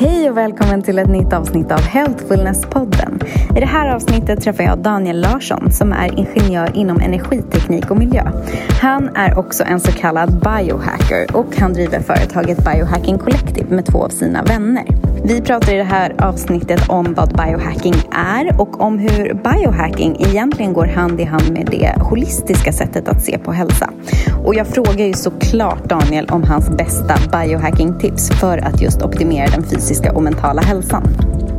Hej och välkommen till ett nytt avsnitt av Healthfulness-podden. I det här avsnittet träffar jag Daniel Larsson som är ingenjör inom energiteknik och miljö. Han är också en så kallad biohacker och han driver företaget Biohacking Collective med två av sina vänner. Vi pratar i det här avsnittet om vad biohacking är och om hur biohacking egentligen går hand i hand med det holistiska sättet att se på hälsa. Och jag frågar ju såklart Daniel om hans bästa biohacking-tips för att just optimera den fysiska och mentala hälsan.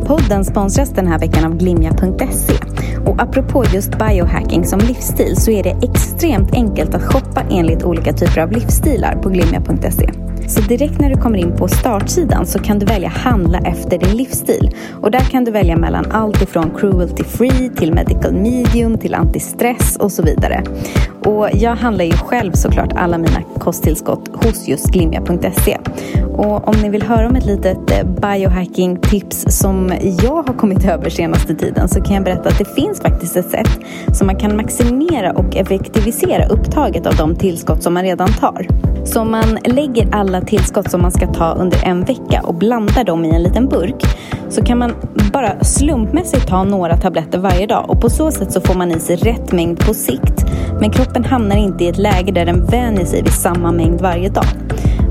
Podden sponsras den här veckan av Glimja.se. Och apropå just biohacking som livsstil så är det extremt enkelt att shoppa enligt olika typer av livsstilar på Glimja.se. Så direkt när du kommer in på startsidan så kan du välja handla efter din livsstil. Och där kan du välja mellan allt ifrån cruelty free till medical medium till antistress och så vidare. Och jag handlar ju själv såklart alla mina kosttillskott hos just glimja.se. Och om ni vill höra om ett litet eh, biohacking-tips som jag har kommit över senaste tiden så kan jag berätta att det finns faktiskt ett sätt som man kan maximera och effektivisera upptaget av de tillskott som man redan tar. Så om man lägger alla tillskott som man ska ta under en vecka och blandar dem i en liten burk så kan man bara slumpmässigt ta några tabletter varje dag och på så sätt så får man i sig rätt mängd på sikt. Men kroppen hamnar inte i ett läge där den vänjer sig vid samma mängd varje dag.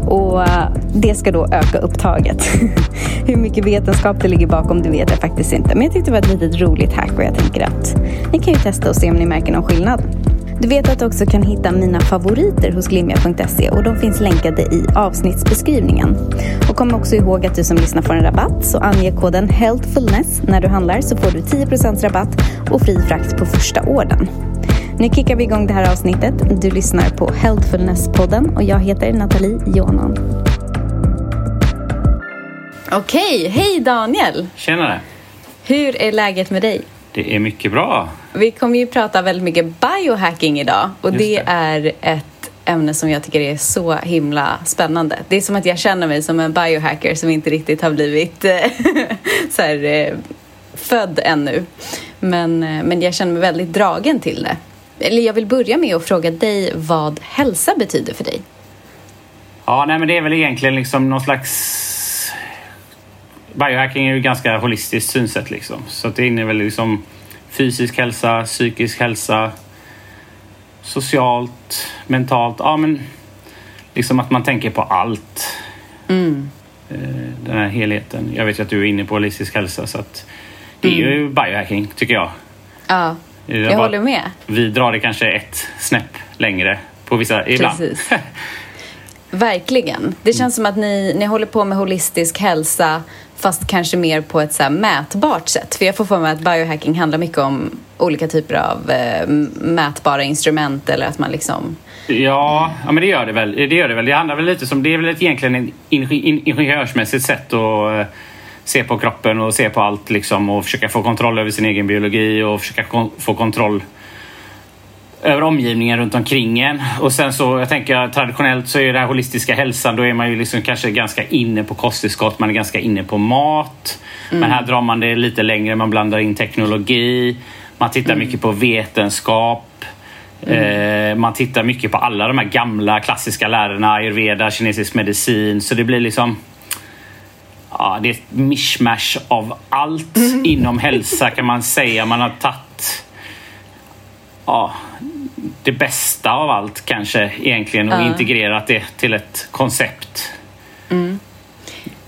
Och eh, det ska då öka upptaget. Hur mycket vetenskap det ligger bakom det vet jag faktiskt inte. Men jag tyckte det var ett litet roligt hack och jag tänker att ni kan ju testa och se om ni märker någon skillnad. Du vet att du också kan hitta mina favoriter hos glimja.se och de finns länkade i avsnittsbeskrivningen. Och kom också ihåg att du som lyssnar får en rabatt så ange koden HEALTHFULNESS när du handlar så får du 10% rabatt och fri frakt på första ordern. Nu kickar vi igång det här avsnittet. Du lyssnar på Healthfulness-podden och jag heter Nathalie Jonan. Okej, hej Daniel! Tjenare! Hur är läget med dig? Det är mycket bra. Vi kommer ju prata väldigt mycket biohacking idag och det, det. är ett ämne som jag tycker är så himla spännande. Det är som att jag känner mig som en biohacker som inte riktigt har blivit eh, så här, eh, född ännu. Men, eh, men jag känner mig väldigt dragen till det. Eller jag vill börja med att fråga dig vad hälsa betyder för dig. Ja, nej men det är väl egentligen liksom någon slags... Biohacking är ju ganska holistiskt synsätt liksom. Så det innebär liksom fysisk hälsa, psykisk hälsa, socialt, mentalt. Ja, men liksom att man tänker på allt. Mm. Eh, Den här helheten. Jag vet ju att du är inne på holistisk hälsa så att det är ju biohacking tycker jag. Ja, är jag bara- håller med. Vi drar det kanske ett snäpp längre på vissa, ibland. Precis. Verkligen. Det känns som att ni, ni håller på med holistisk hälsa fast kanske mer på ett så här mätbart sätt. För jag får för mig att biohacking handlar mycket om olika typer av eh, mätbara instrument eller att man liksom... Ja, ja, men det gör det väl. Det gör det väl. Det handlar väl lite som, det är väl ett egentligen ett in- ingenjörsmässigt sätt att eh, se på kroppen och se på allt liksom och försöka få kontroll över sin egen biologi och försöka kon- få kontroll över omgivningen runt omkring en. Och sen så, jag tänker traditionellt så är det här holistiska hälsan, då är man ju liksom kanske ganska inne på kosttillskott, man är ganska inne på mat. Men här drar man det lite längre, man blandar in teknologi, man tittar mycket på vetenskap. Eh, man tittar mycket på alla de här gamla klassiska lärarna, ayurveda, kinesisk medicin. Så det blir liksom Ja, det är ett mishmash av allt inom hälsa kan man säga. Man har tagit ja, det bästa av allt kanske egentligen och Ja. integrerat det till ett koncept.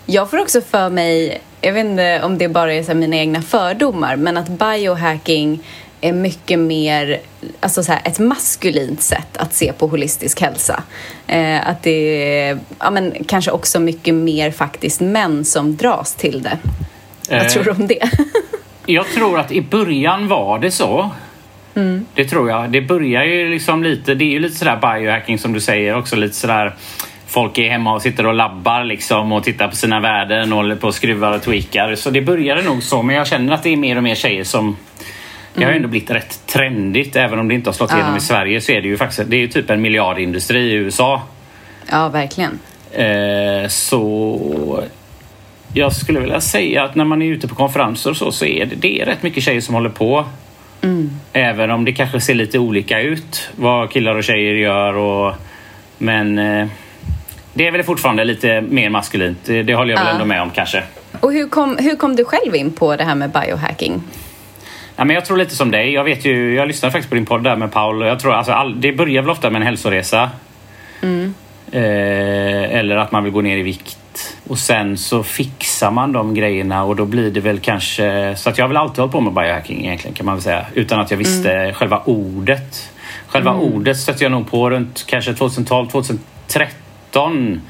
Jag får också för mig, jag vet inte om det bara är mina egna fördomar, men att biohacking är mycket mer, alltså så här, ett maskulint sätt att se på holistisk hälsa. Eh, att det är, ja men kanske också mycket mer faktiskt män som dras till det. Eh. Vad tror du om det? Jag tror att i början var det så. Det tror jag. Det börjar ju liksom lite, det är ju lite sådär biohacking som du säger också lite sådär Folk är hemma och sitter och labbar liksom och tittar på sina värden och håller på och skruvar och tweakar. Så det började nog så men jag känner att det är mer och mer tjejer som Det har ju ändå blivit rätt trendigt även om det inte har slått igenom Ja. i Sverige så är det ju faktiskt det är ju typ en miljardindustri i USA. ja, verkligen. Eh, så jag skulle vilja säga att när man är ute på konferenser och så, så är det, det är rätt mycket tjejer som håller på. Även om det kanske ser lite olika ut vad killar och tjejer gör. Och, men eh, det är väl fortfarande lite mer maskulint. Det, det håller jag väl Ja. ändå med om kanske. Och hur kom, hur kom du själv in på det här med biohacking? Ja, men jag tror lite som dig. Jag vet ju, jag lyssnade faktiskt på din podd där med Paul. Jag tror, alltså, all, det börjar väl ofta med en hälsoresa. Mm. Eh, eller att man vill gå ner i vikt. Och sen så fixar man de grejerna och då blir det väl kanske... Så att jag har väl alltid hållit på med biohacking egentligen kan man väl säga. Utan att jag visste mm. själva ordet. Själva mm. ordet stötte jag nog på runt kanske 2012, 2013.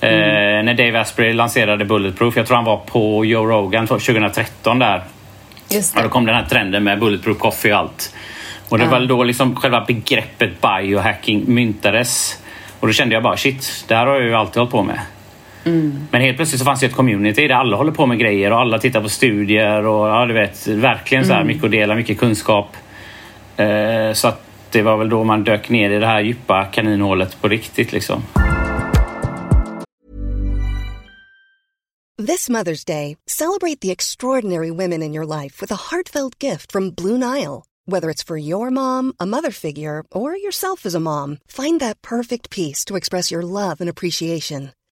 Eh, mm. när Dave Asprey lanserade Bulletproof. Jag tror han var på Joe Rogan 2013 där. Just det. Och då kom den här trenden med Bulletproof coffee och allt. Och det ja. var då liksom själva begreppet biohacking myntades. Och då kände jag bara shit, det här har jag ju alltid hållit på med. Mm. Men helt plötsligt så fanns det ett community där alla håller på med grejer och alla tittar på studier och ja, du vet, verkligen så här mm. mycket att dela, mycket kunskap. Eh, så att det var väl då man dök ner i det här djupa kaninhålet på riktigt liksom. This Mother's Day, celebrate the extraordinary women in your life with a heartfelt gift from Blue Nile. Whether it's for your mom, a mother figure, or yourself as a mom, find that perfect piece to express your love and appreciation.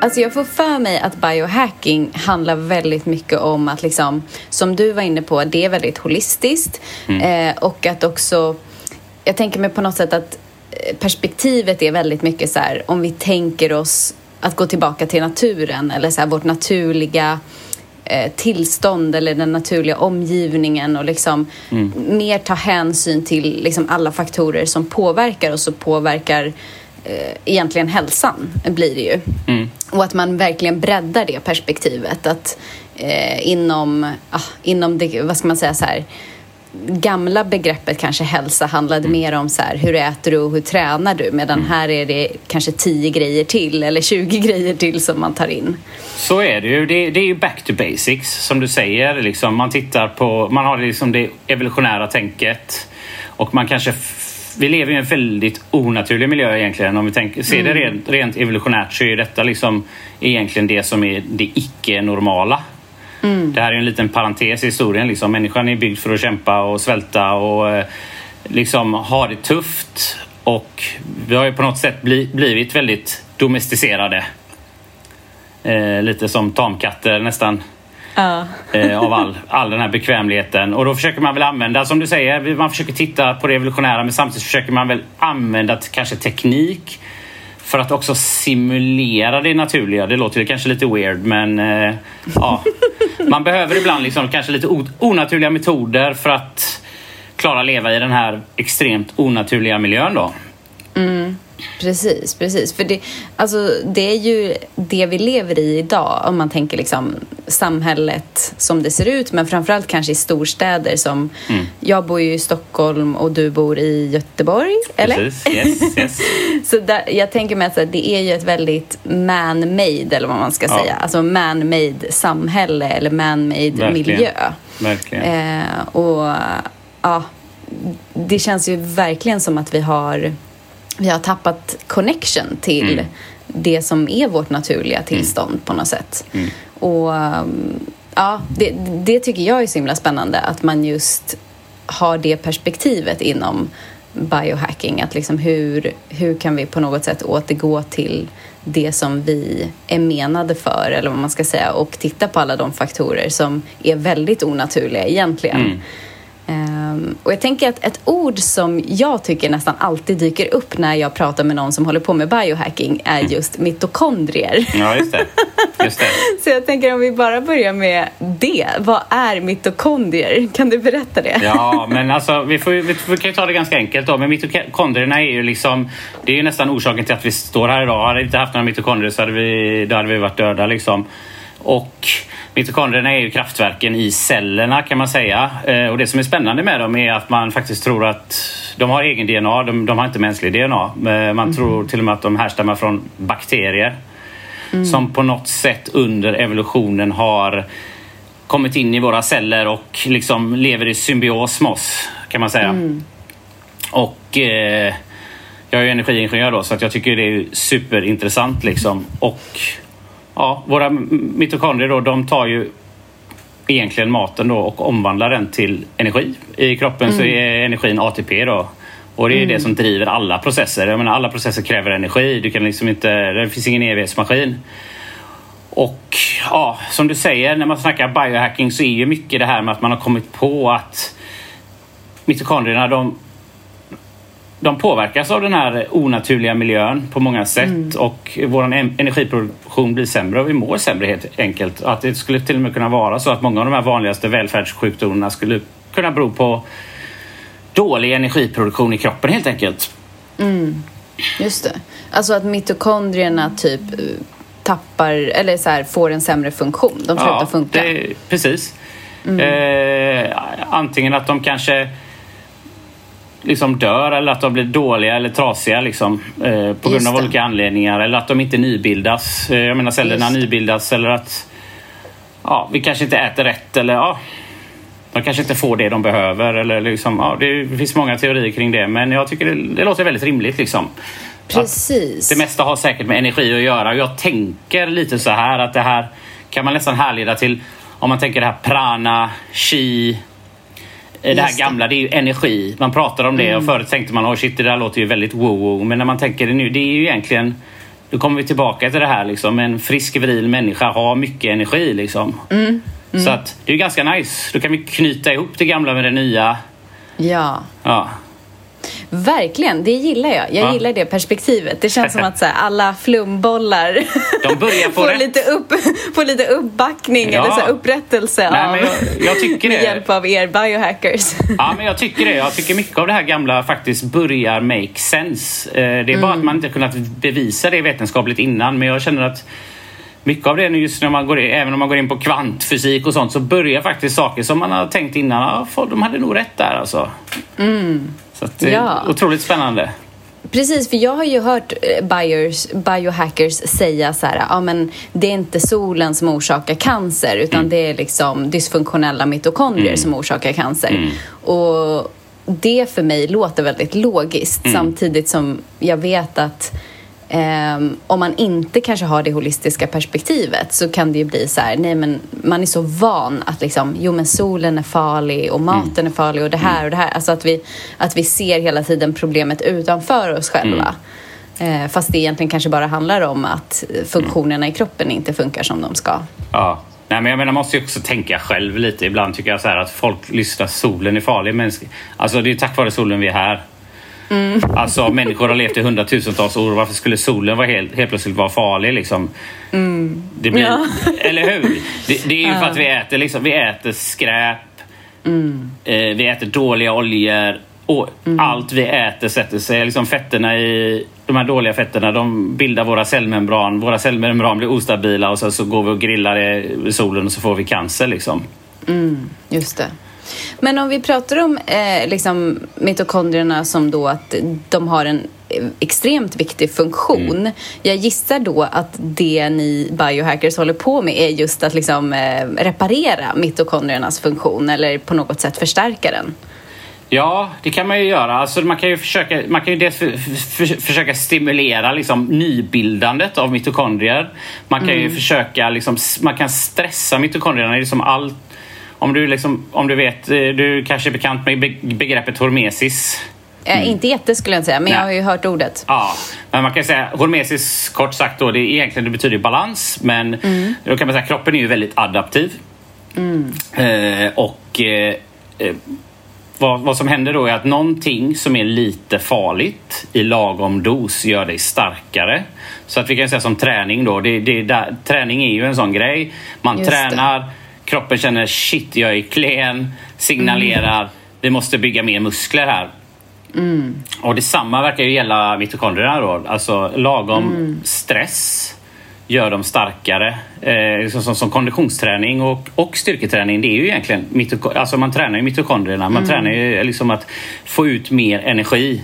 Alltså jag får för mig att biohacking handlar väldigt mycket om att liksom, som du var inne på, det är väldigt holistiskt mm. eh, och att också, jag tänker mig på något sätt att eh, perspektivet är väldigt mycket så här, om vi tänker oss att gå tillbaka till naturen eller så här, vårt naturliga eh, tillstånd eller den naturliga omgivningen och liksom mm. mer ta hänsyn till liksom alla faktorer som påverkar oss och påverkar egentligen hälsan blir det ju. Mm. Och att man verkligen breddar det perspektivet. Att eh, inom, ah, inom det, vad ska man säga så här, gamla begreppet kanske hälsa handlade mm. mer om så här, hur äter du och hur tränar du? Medan mm. här är det kanske 10 grejer till eller 20 grejer till som man tar in. Så är det ju. Det, det är ju back to basics som du säger. Liksom, man tittar på, man har liksom det evolutionära tänket och man kanske vi lever i en väldigt onaturlig miljö egentligen. Om vi tänker, ser det mm. rent, rent evolutionärt så är detta liksom egentligen det som är det icke-normala. Mm. Det här är en liten parentes i historien. Liksom. Människan är byggd för att kämpa och svälta och eh, liksom ha det tufft. Och vi har ju på något sätt bli, blivit väldigt domesticerade. Eh, lite som tamkatter nästan. Eh, av all, all den här bekvämligheten. Och då försöker man väl använda, som du säger, man försöker titta på det evolutionära men samtidigt försöker man väl använda kanske teknik för att också simulera det naturliga. Det låter kanske lite weird men eh, ja. Man behöver ibland liksom kanske lite onaturliga metoder för att klara leva i den här extremt onaturliga miljön då. Mm. Precis, precis. För det, alltså, det är ju det vi lever i idag om man tänker liksom samhället som det ser ut men framförallt kanske i storstäder som mm. jag bor ju i Stockholm och du bor i Göteborg, eller? Precis, yes, yes. Så där, jag tänker mig att det är ju ett väldigt man-made eller vad man ska ja. säga, alltså man-made samhälle eller man-made miljö. Verkligen. Eh, och ja, det känns ju verkligen som att vi har vi har tappat connection till mm. det som är vårt naturliga tillstånd mm. på något sätt. Mm. Och ja, det, det, tycker jag är så himla spännande att man just har det perspektivet inom biohacking. Att liksom hur, hur kan vi på något sätt återgå till det som vi är menade för eller vad man ska säga och titta på alla de faktorer som är väldigt onaturliga egentligen. Mm. Um, och jag tänker att ett ord som jag tycker nästan alltid dyker upp när jag pratar med någon som håller på med biohacking är mm. just mitokondrier. Ja, just det. Just det. Så jag tänker om vi bara börjar med det. Vad är mitokondrier? Kan du berätta det? Ja, men alltså vi, får, vi, vi kan ju ta det ganska enkelt då. Men mitokondrierna är ju liksom, det är ju nästan orsaken till att vi står här idag. Hade vi inte haft några mitokondrier så hade vi, då hade vi varit döda liksom. Och mitokondrierna är ju kraftverken i cellerna kan man säga. Eh, och det som är spännande med dem är att man faktiskt tror att de har egen DNA, de, de har inte mänsklig DNA. Eh, man mm. tror till och med att de härstammar från bakterier. Mm. Som på något sätt under evolutionen har kommit in i våra celler och liksom lever i symbios med oss kan man säga. Mm. Och eh, jag är ju energiingenjör då så att jag tycker det är superintressant liksom. Och ja, våra mitokondrier då, de tar ju egentligen maten då och omvandlar den till energi. I kroppen mm. så är energin ATP då. Och det är mm. det som driver alla processer. Jag menar, alla processer kräver energi. Du kan liksom inte, det finns ingen evighetsmaskin. Och ja, som du säger, när man snackar biohacking så är ju mycket det här med att man har kommit på att mitokondrierna de de påverkas av den här onaturliga miljön på många sätt mm. och vår energiproduktion blir sämre och vi mår sämre helt enkelt. Att det skulle till och med kunna vara så att många av de här vanligaste välfärdssjukdomarna skulle kunna bero på dålig energiproduktion i kroppen helt enkelt. Mm. Just det. Alltså att mitokondrierna typ eh, tappar eller så här, får en sämre funktion. De slutar ja, funka. Det, precis. Mm. Eh, antingen att de kanske liksom dör eller att de blir dåliga eller trasiga liksom, eh, på grund av olika anledningar eller att de inte nybildas. Eh, jag menar cellerna nybildas eller att ja, vi kanske inte äter rätt eller ja, de kanske inte får det de behöver. Eller liksom, ja, det finns många teorier kring det men jag tycker det, det låter väldigt rimligt. Liksom. Precis. Att det mesta har säkert med energi att göra. Jag tänker lite så här att det här kan man nästan härleda till om man tänker det här prana, chi, det här gamla, det är ju energi. Man pratar om det mm. och förut tänkte man, oh shit det där låter ju väldigt wow Men när man tänker det nu, det är ju egentligen då kommer vi tillbaka till det här liksom. En frisk, viril människa har mycket energi liksom. Mm. Mm. Så att det är ganska nice. Då kan vi knyta ihop det gamla med det nya. Ja. ja. Verkligen, det gillar jag. Jag ja. gillar det perspektivet. Det känns som att så här, alla flumbollar De börjar få, lite upp, får lite uppbackning ja. eller så här, upprättelse Nej, av, jag, jag tycker med det. hjälp av er biohackers. Ja, men jag tycker det. Jag tycker mycket av det här gamla faktiskt börjar make sense. Eh, det är mm. bara att man inte kunnat bevisa det vetenskapligt innan, men jag känner att mycket av det just när man går in, även om man går in på kvantfysik och sånt så börjar faktiskt saker som man har tänkt innan, ja, de hade nog rätt där alltså. Mm. Så att, det ja. otroligt spännande. Precis, för jag har ju hört eh, bios, biohackers säga så här, ja men det är inte solen som orsakar cancer utan mm. det är liksom dysfunktionella mitokondrier mm. som orsakar cancer. Mm. Och det för mig låter väldigt logiskt mm. samtidigt som jag vet att Um, om man inte kanske har det holistiska perspektivet så kan det ju bli så här, nej men man är så van att liksom, jo men solen är farlig och maten mm. är farlig och det här och det här. Alltså att vi, att vi ser hela tiden problemet utanför oss själva. Mm. Uh, fast det egentligen kanske bara handlar om att funktionerna i kroppen inte funkar som de ska. Ja. Nej, men jag menar, måste ju också tänka själv lite. Ibland tycker jag så att folk lyssnar solen är farlig. Men, alltså, det är tack vare solen vi är här. Mm. Alltså människor har levt i hundratusentals år. Varför skulle solen vara helt, helt plötsligt vara farlig? Liksom? Mm. Det blir, ja. Eller hur? Det, det är ju för att vi äter, liksom, vi äter skräp. Mm. Eh, vi äter dåliga oljor. Och mm. Allt vi äter sätter sig. Liksom fetterna i, de här dåliga fetterna de bildar våra cellmembran. Våra cellmembran blir ostabila och sen så går vi och grillar i solen och så får vi cancer. Liksom. Mm, just det. Men om vi pratar om eh, liksom mitokondrierna som då att de har en extremt viktig funktion. Mm. Jag gissar då att det ni biohackers håller på med är just att liksom, eh, reparera mitokondriernas funktion eller på något sätt förstärka den. Ja, det kan man ju göra. Alltså man kan ju försöka, man kan ju dels för, för, försöka stimulera liksom, nybildandet av mitokondrier. Man kan mm. ju försöka liksom, man kan stressa mitokondrierna. Liksom allt om du, liksom, om du vet, eh, du kanske är bekant med begreppet hormesis? Mm. Inte jätte skulle jag säga, men Nej. jag har ju hört ordet. Ja, men man kan säga hormesis kort sagt då, det, egentligen det betyder balans men mm. då kan man säga kroppen är ju väldigt adaptiv. Mm. Eh, och eh, eh vad, vad som händer då är att någonting som är lite farligt i lagom dos gör dig starkare. Så att vi kan säga som träning då. Det, det, där, träning är ju en sån grej. Man Just det. Kroppen känner shit jag är klen, signalerar Mm. vi måste bygga mer muskler här. Och detsamma verkar ju gälla mitokondrierna då. Alltså lagom Mm. stress gör dem starkare. Eh, som, som, som konditionsträning och, och styrketräning, det är ju egentligen alltså man tränar ju mitokondrierna. Man Mm. tränar ju liksom att få ut mer energi.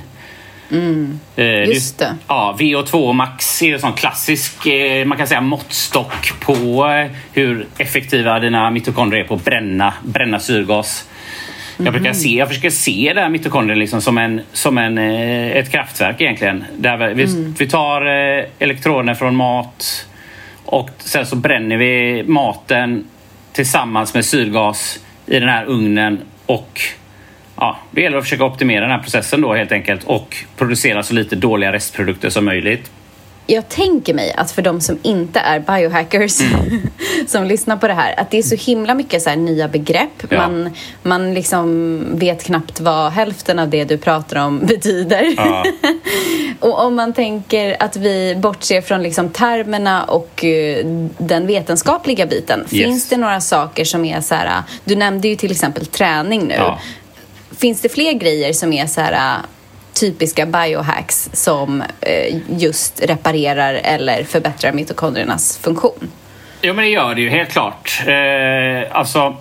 Eh, Mm. Just det. Ja, VO2 max är en sån klassisk eh, man kan säga måttstock på eh, hur effektiva dina mitokondrier är på att bränna, bränna syrgas. Jag, brukar Mhm. se, jag försöker se det här mitokondrien liksom som, en, som en, eh, ett kraftverk egentligen. Där vi, Mm. vi tar eh, elektroner från mat och sen så bränner vi maten tillsammans med syrgas i den här ugnen och ja, det gäller att försöka optimera den här processen då helt enkelt och producera så lite dåliga restprodukter som möjligt. Jag tänker mig att för de som inte är biohackers Mm. som lyssnar på det här, att det är så himla mycket så nya begrepp. Ja. Man, man liksom vet knappt vad hälften av det du pratar om betyder. Ja. Och om man tänker att vi bortser från liksom termerna och eh, den vetenskapliga biten. Finns det några saker som är så här, du nämnde ju till exempel träning nu. Ja. Finns det fler grejer som är så här typiska biohacks som eh, just reparerar eller förbättrar mitokondriernas funktion? Jo, men det gör det ju helt klart. Eh, alltså,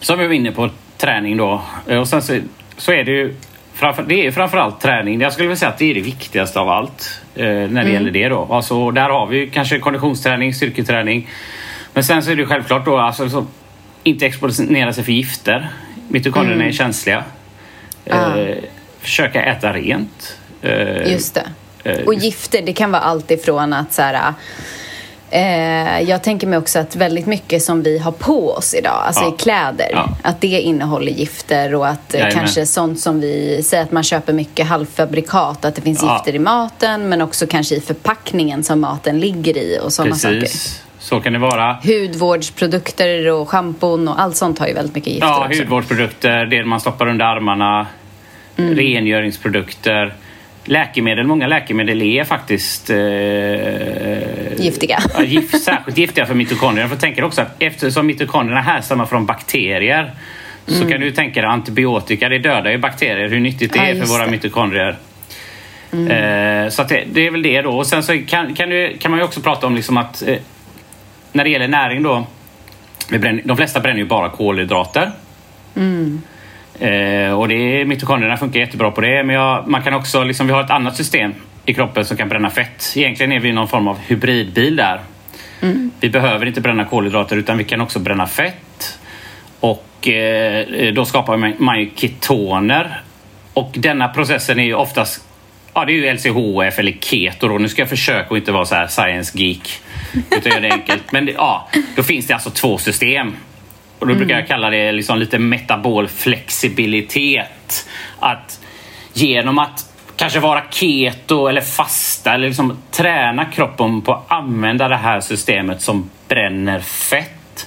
som vi var inne på, träning då. Eh, Och sen så, så är det ju framför, det är framförallt träning. Jag skulle vilja säga att det är det viktigaste av allt eh, när det gäller det. då. Alltså, där har vi kanske konditionsträning, styrketräning. Men sen så är det ju självklart då alltså, så, inte exponera sig för gifter. Mitokondrierna är känsliga. Ah. Eh, försöka äta rent. Eh, Just det. eh, Och gifter, det kan vara allt ifrån att så här, eh, jag tänker mig också att väldigt mycket som vi har på oss idag, alltså Ja. i kläder, Ja. att det innehåller gifter och att eh, Jajamän. kanske sånt som vi säger att man köper mycket halvfabrikat, att det finns Ja. gifter i maten men också kanske i förpackningen som maten ligger i och sådana saker. Så kan det vara. Hudvårdsprodukter och schampon och allt sånt har ju väldigt mycket gifter Ja, också. hudvårdsprodukter, det man stoppar under armarna, Mm. rengöringsprodukter. Läkemedel, många läkemedel är faktiskt eh, Giftiga. Ja, gift, särskilt giftiga för mitokondrierna. För tänker också att eftersom mitokondrierna härstammar från bakterier så Mm. kan du tänka dig antibiotika, det dödar ju bakterier. Hur nyttigt det Ja, är för våra det. mitokondrier. Eh, så det, det är väl det då. Och sen så kan, kan, du, kan man ju också prata om liksom att eh, när det gäller näring då. De flesta bränner ju bara kolhydrater. Eh, och det är, mitokondrierna funkar jättebra på det. Men jag, man kan också, liksom, vi har ett annat system i kroppen som kan bränna fett. Egentligen är vi någon form av hybridbil där. Vi behöver inte bränna kolhydrater utan vi kan också bränna fett. Och eh, då skapar man, man ju ketoner. Och denna processen är ju oftast Ja, det är ju LCHF eller keto då. Nu ska jag försöka att inte vara så här science geek. Utan göra det enkelt. Men det, ja, då finns det alltså två system. Och då brukar jag kalla det liksom lite metabol flexibilitet. Att genom att kanske vara keto eller fasta eller liksom träna kroppen på att använda det här systemet som bränner fett.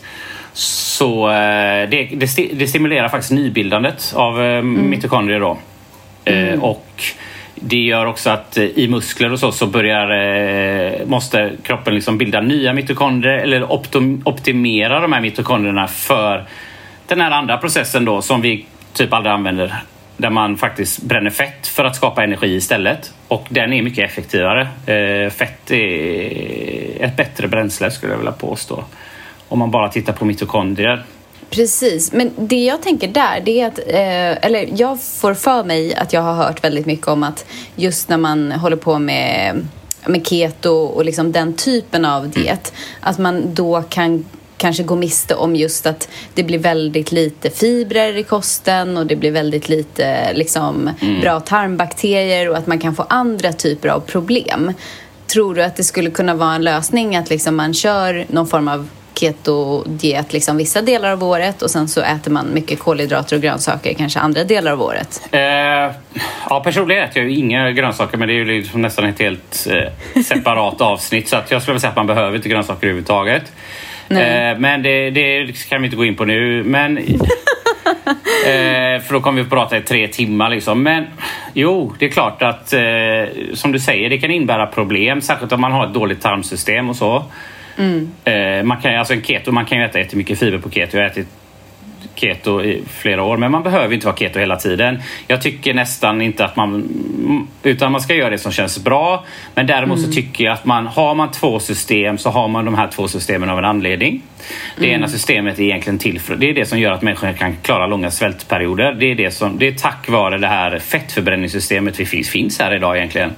Så eh, det, det, sti- det stimulerar faktiskt nybildandet av eh, mitokondrier då. Eh, och det gör också att eh, i muskler och så, så börjar, eh, måste kroppen liksom bilda nya mitokondrier eller optimera de här mitokondrierna för den här andra processen då som vi typ aldrig använder. Där man faktiskt bränner fett för att skapa energi istället. Och den är mycket effektivare. Eh, fett är ett bättre bränsle skulle jag vilja påstå. Om man bara tittar på mitokondrier. Precis, men det jag tänker där, det är att, eh, eller jag får för mig att jag har hört väldigt mycket om att just när man håller på med, med keto och liksom den typen av diet, att man då kan kanske gå miste om just att det blir väldigt lite fibrer i kosten och det blir väldigt lite liksom, bra tarmbakterier och att man kan få andra typer av problem. Tror du att det skulle kunna vara en lösning att liksom man kör någon form av keto-diet liksom vissa delar av året och sen så äter man mycket kolhydrater och grönsaker kanske andra delar av året? Eh, ja, personligen äter jag ju inga grönsaker men det är ju liksom nästan ett helt eh, separat avsnitt så att jag skulle säga att man behöver inte grönsaker överhuvudtaget. Eh, men det, det kan vi inte gå in på nu. Men eh, för då kommer vi att prata i tre timmar. Liksom. Men jo, det är klart att eh, som du säger, det kan innebära problem. Särskilt om man har ett dåligt tarmsystem och så. Mm. Eh, man kan, alltså en keto, man kan ju äta jättemycket fiber på keto. Jag har ätit keto i flera år. Men man behöver inte vara keto hela tiden. Jag tycker nästan inte att man... Utan man ska göra det som känns bra. Men däremot mm. så tycker jag att man har man två system så har man de här två systemen av en anledning. Det mm. ena systemet är egentligen till för, det är det som gör att människor kan klara långa svältperioder. Det är, det som, det är tack vare det här fettförbränningssystemet vi finns, finns här idag egentligen.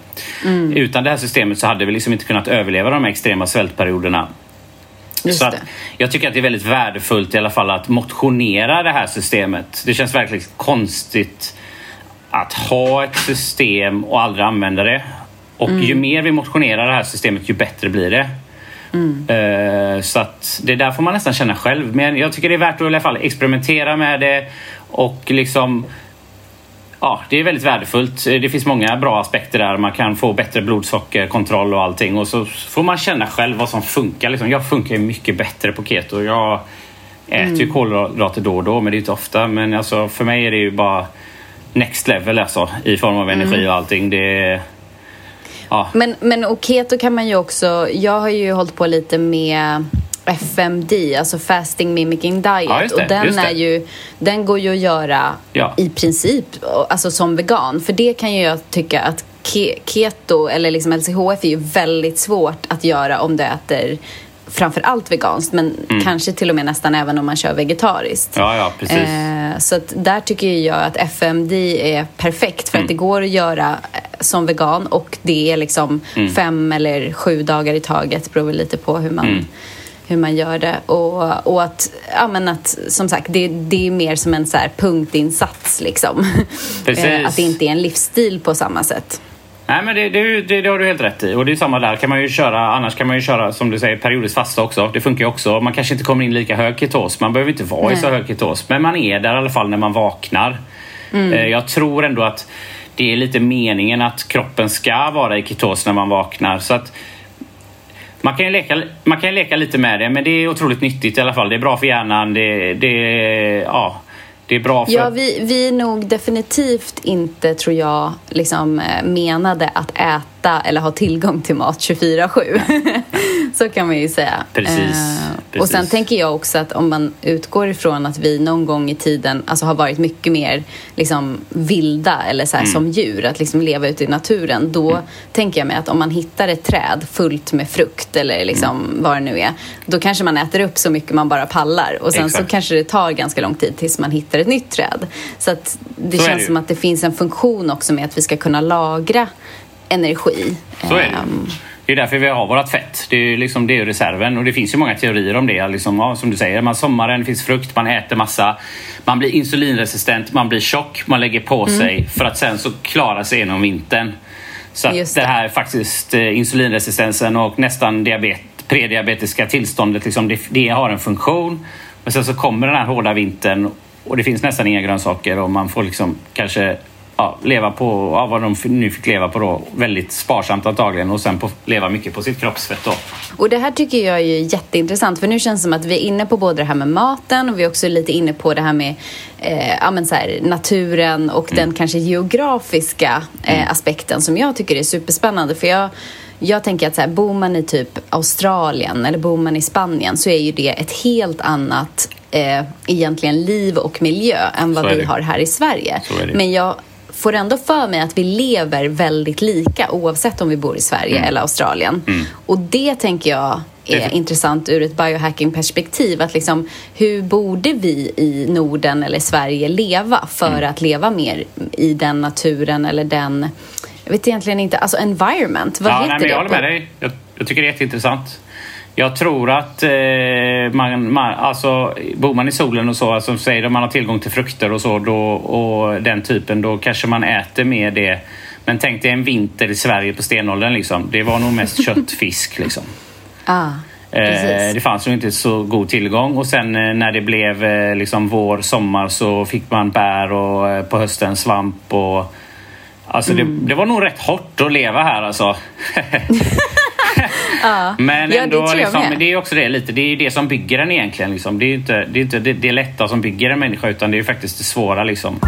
Mm. Utan det här systemet så hade vi liksom inte kunnat överleva de här extrema svältperioderna. Just så att jag tycker att det är väldigt värdefullt i alla fall att motionera det här systemet. Det känns verkligen konstigt att ha ett system och aldrig använda det. Och mm. ju mer vi motionerar det här systemet ju bättre blir det. Mm. Uh, så att det där får man nästan känna själv. Men jag tycker det är värt att i alla fall experimentera med det och liksom Ja, det är väldigt värdefullt. Det finns många bra aspekter där. Man kan få bättre blodsockerkontroll och allting och så får man känna själv vad som funkar. Liksom, jag funkar mycket bättre på keto. Jag äter mm. ju kolhydrater då och då, men det är inte ofta. Men alltså, för mig är det ju bara next level alltså, i form av energi mm. och allting. Det, ja. Men, men och keto kan man ju också... Jag har ju hållit på lite med FMD, alltså Fasting Mimicking Diet. Ja, det, och den, är ju, den går ju att göra ja. i princip alltså som vegan. För det kan ju jag tycka att keto eller liksom LCHF är ju väldigt svårt att göra om du äter framför allt veganskt men mm. kanske till och med nästan även om man kör vegetariskt. Ja, ja, precis. Eh, så där tycker jag att FMD är perfekt för mm. att det går att göra eh, som vegan och det är liksom mm. fem eller sju dagar i taget, beror lite på hur man mm hur man gör det. Och, och att, ja, men att, som sagt, det, det är mer som en så punktinsats. Liksom. att det inte är en livsstil på samma sätt. Nej men det, det, det, det, har du helt rätt i. Och det är samma där. Kan man ju köra, annars kan man ju köra som du säger periodiskt fasta också. Det funkar ju också. Man kanske inte kommer in lika hög ketos. Man behöver inte vara Nej. i så hög ketos. Men man är där i alla fall när man vaknar. Mm. Eh, jag tror ändå att det är lite meningen att kroppen ska vara i ketos när man vaknar. Så att man kan, ju leka, man kan leka lite med det, men det är otroligt nyttigt i alla fall. Det är bra för hjärnan. Det, det, ja, det är bra för... Ja, vi, vi nog definitivt inte, tror jag, liksom, eh, menade att äta eller ha tillgång till mat 24-7. så kan man ju säga. Precis, eh, precis. Och sen tänker jag också att om man utgår ifrån att vi någon gång i tiden alltså, har varit mycket mer liksom, vilda eller så här, mm. som djur, att liksom leva ute i naturen. Då mm. tänker jag mig att om man hittar ett träd fullt med frukt eller liksom, mm. vad det nu är, då kanske man äter upp så mycket man bara pallar. Och sen Exakt. så kanske det tar ganska lång tid tills man hittar ett nytt träd. Så att det så känns det som att det finns en funktion också med att vi ska kunna lagra energi. Så är det. Um, det är därför vi har vårt fett. Det är, liksom, det är reserven och det finns ju många teorier om det. Liksom, ja, som du säger, man sommaren, det finns frukt, man äter massa. Man blir insulinresistent, man blir tjock, man lägger på mm. sig för att sen så klara sig genom vintern. Så det. det här faktiskt eh, insulinresistensen och nästan diabet, prediabetiska tillståndet, liksom, det, det har en funktion. Men sen så kommer den här hårda vintern och det finns nästan inga grönsaker och man får liksom kanske ja, leva på ja, vad de nu fick leva på då. Väldigt sparsamt antagligen och sen på, leva mycket på sitt kroppsfett då. Och det här tycker jag är jätteintressant för nu känns det som att vi är inne på både det här med maten och vi är också lite inne på det här med eh, ja, men så här, naturen och mm. den kanske geografiska eh, mm. aspekten som jag tycker är superspännande för jag jag tänker att så här, bor man i typ Australien eller bor man i Spanien så är ju det ett helt annat eh, egentligen liv och miljö än vad vi har här i Sverige. Men jag får ändå för mig att vi lever väldigt lika oavsett om vi bor i Sverige mm. eller Australien. Mm. Och det tänker jag är intressant ur ett biohacking-perspektiv. Att liksom, hur borde vi i Norden eller Sverige leva för mm. att leva mer i den naturen eller den, jag vet egentligen inte, alltså environment, vad ja, heter nej, men det? Jag håller med dig. Jag, jag tycker det är jätteintressant. Jag tror att eh, man, man, alltså, bor man i solen och så, alltså, säger de man har tillgång till frukter och så då, och den typen, då kanske man äter mer det. Men tänk dig en vinter i Sverige på stenåldern liksom. Det var nog mest kött, fisk liksom. Ah. Eh, det fanns ju inte så god tillgång och sen eh, när det blev eh, liksom vår, sommar så fick man bär och eh, på hösten svamp och Alltså mm. det, det, var nog rätt hårt att leva här alltså. Ja. Men Ja, det ändå, tror jag liksom, det är också det lite. Det är det som bygger en egentligen. Liksom. Det är inte det, är inte det, det lätta som bygger en människa utan det är faktiskt det svåra. Liksom.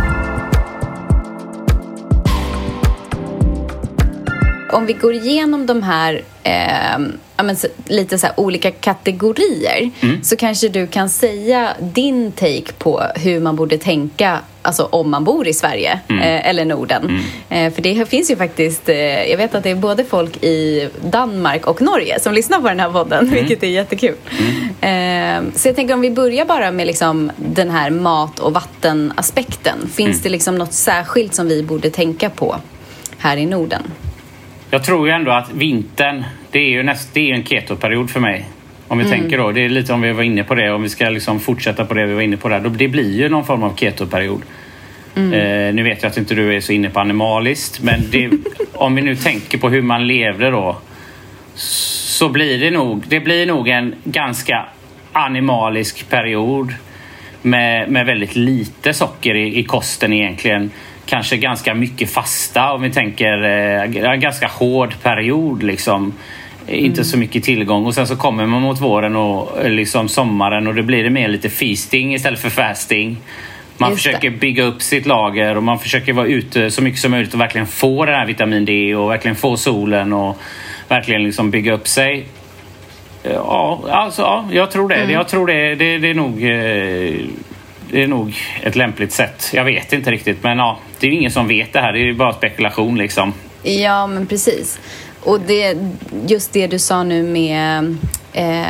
Om vi går igenom de här eh, ja, men, lite så olika kategorier Mm. så kanske du kan säga din take på hur man borde tänka alltså, om man bor i Sverige Mm. eh, eller Norden. Eh, för det finns ju faktiskt, eh, jag vet att det är både folk i Danmark och Norge som lyssnar på den här podden, Mm. vilket är jättekul. Eh, så jag tänker om vi börjar bara med liksom, den här mat och vattenaspekten. Finns Mm. det liksom något särskilt som vi borde tänka på här i Norden? Jag tror ju ändå att vintern, det är ju, näst, det är en ketoperiod för mig. Om vi tänker då, det är lite om vi var inne på det, om vi ska liksom fortsätta på det vi var inne på där. Då, det blir ju någon form av ketoperiod. Eh, nu vet jag att inte du är så inne på animaliskt, men det, om vi nu tänker på hur man levde då så blir det nog, det blir nog en ganska animalisk period med, med väldigt lite socker i, i kosten egentligen. Kanske ganska mycket fasta om vi tänker eh, en ganska hård period liksom. Inte så mycket tillgång och sen så kommer man mot våren och eh, liksom sommaren och då blir det mer lite feasting istället för fasting. Man Just det. försöker bygga upp sitt lager och man försöker vara ute så mycket som möjligt och verkligen få den här vitamin D och verkligen få solen och verkligen liksom bygga upp sig. Ja, alltså, ja jag tror det. Jag tror det, det, det är nog eh, det är nog ett lämpligt sätt. Jag vet inte riktigt, men ja, det är ju ingen som vet det här. Det är ju bara spekulation liksom. Ja, men precis. Och det, just det du sa nu med... Eh,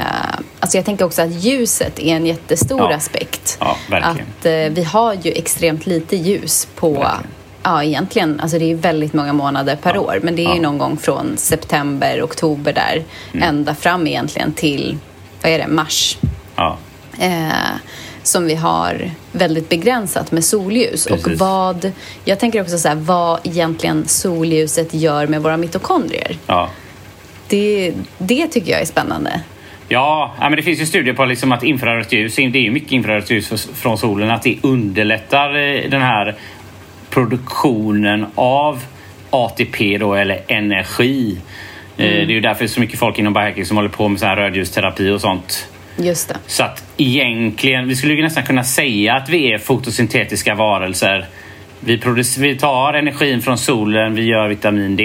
alltså jag tänker också att ljuset är en jättestor Ja. aspekt. Ja. Att eh, vi har ju extremt lite ljus på... Verkligen. Ja, egentligen. Alltså det är väldigt många månader per år. Men det är ju Ja. någon gång från september, oktober där. Mm. Ända fram egentligen till, vad är det, mars. Ja, eh, som vi har väldigt begränsat med solljus. Och Precis. vad, jag tänker också så här, vad egentligen solljuset gör med våra mitokondrier. ja. Det, det tycker jag är spännande. Ja, men det finns ju studier på liksom att infrarött ljus, det är ju mycket infrarött ljus från solen, att det underlättar eh, den här produktionen av ATP då, eller energi. Eh, Det är ju därför så mycket folk inom biohacking som håller på med så här rödljusterapi och sånt. Just det. Så att egentligen, vi skulle ju nästan kunna säga att vi är fotosyntetiska varelser. Vi, vi tar energin från solen, vi gör vitamin D.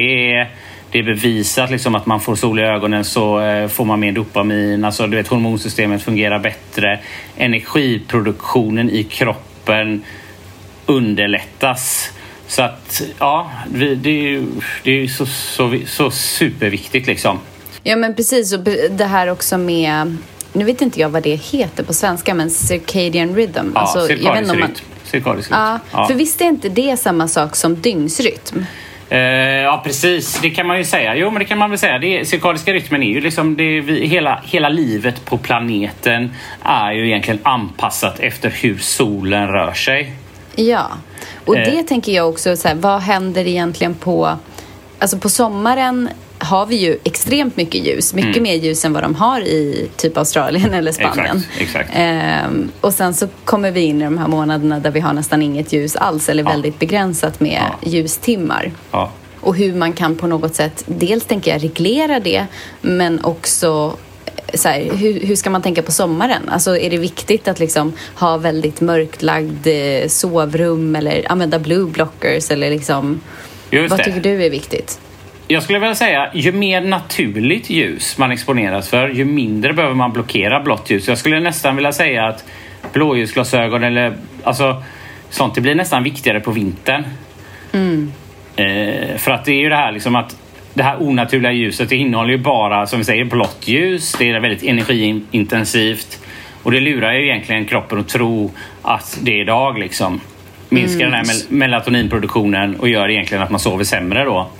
Det är bevisat liksom att man får sol i ögonen så eh, får man mer dopamin. Alltså, du vet, hormonsystemet fungerar bättre. Energiproduktionen i kroppen underlättas. Så att, ja, vi, det är ju det är ju så, så, så superviktigt liksom. Ja, men precis. Och det här också med... Nu vet inte jag vad det heter på svenska, men circadian rhythm. Ja, Alltså, jag vet cirkadisk rytm. Cirkadisk rytm. Ja, Ja. för visst är inte det samma sak som dygnsrytm? Eh, ja, precis. Det kan man ju säga. Jo, men det kan man väl säga. Det, cirkadiska rytmen är ju liksom... Det, vi, hela, hela livet på planeten är ju egentligen anpassat efter hur solen rör sig. Ja, och Eh. det tänker jag också, så här, vad händer egentligen på... Alltså på sommaren har vi ju extremt mycket ljus, mycket mer ljus än vad de har i typ Australien eller Spanien. Mm. Exakt, exakt. Ehm, och sen så kommer vi in i de här månaderna där vi har nästan inget ljus alls eller Ja. väldigt begränsat med Ja. ljustimmar. Ja. Och hur man kan på något sätt, dels tänker jag reglera det, men också eh, så här, hur, hur ska man tänka på sommaren? Alltså är det viktigt att liksom ha väldigt mörklagd eh, sovrum eller använda blue blockers eller liksom Just vad det. tycker du är viktigt? Jag skulle vilja säga, ju mer naturligt ljus man exponeras för, ju mindre behöver man blockera blått ljus. Jag skulle nästan vilja säga att blåljusglasögon eller alltså sånt, det blir nästan viktigare på vintern. Eh, för att det är ju det här liksom att det här onaturliga ljuset, det innehåller ju bara, som vi säger, blått ljus. Det är väldigt energiintensivt. Och det lurar ju egentligen kroppen att tro att det är dag liksom. Minskar den här mel- melatoninproduktionen och gör egentligen att man sover sämre då.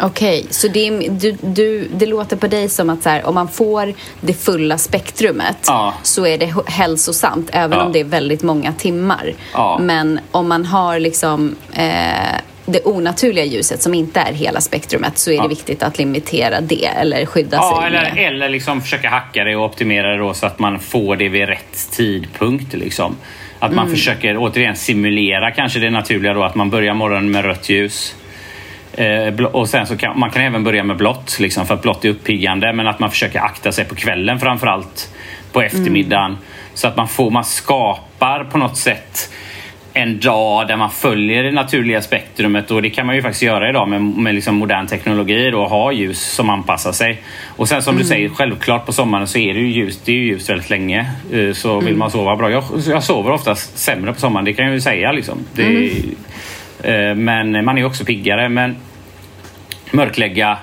Okej, så det, är, du, du, det låter på dig som att så här, om man får det fulla spektrumet Ja. så är det hälsosamt även Ja. om det är väldigt många timmar. Ja. Men om man har liksom eh, det onaturliga ljuset som inte är hela spektrumet så är det viktigt att limitera det eller skydda Ja, sig eller, med. eller liksom försöka hacka det och optimera det då så att man får det vid rätt tidpunkt. Liksom. Att man försöker återigen simulera kanske det naturliga då att man börjar morgonen med rött ljus. Eh, och sen så kan man kan även börja med blått, liksom, för att blått är uppiggande. Men att man försöker akta sig på kvällen framförallt på eftermiddagen. Mm. Så att man, får, man skapar på något sätt en dag där man följer det naturliga spektrumet och det kan man ju faktiskt göra idag med, med liksom modern teknologi och ha ljus som anpassar sig. Och sen som mm. du säger, självklart på sommaren så är det ju ljust, det är ju ljust väldigt länge. Eh, så vill mm. man sova bra. Jag, jag sover oftast sämre på sommaren, det kan jag ju säga liksom. Det, mm. Eh, men man är också piggare. Men mörklägga,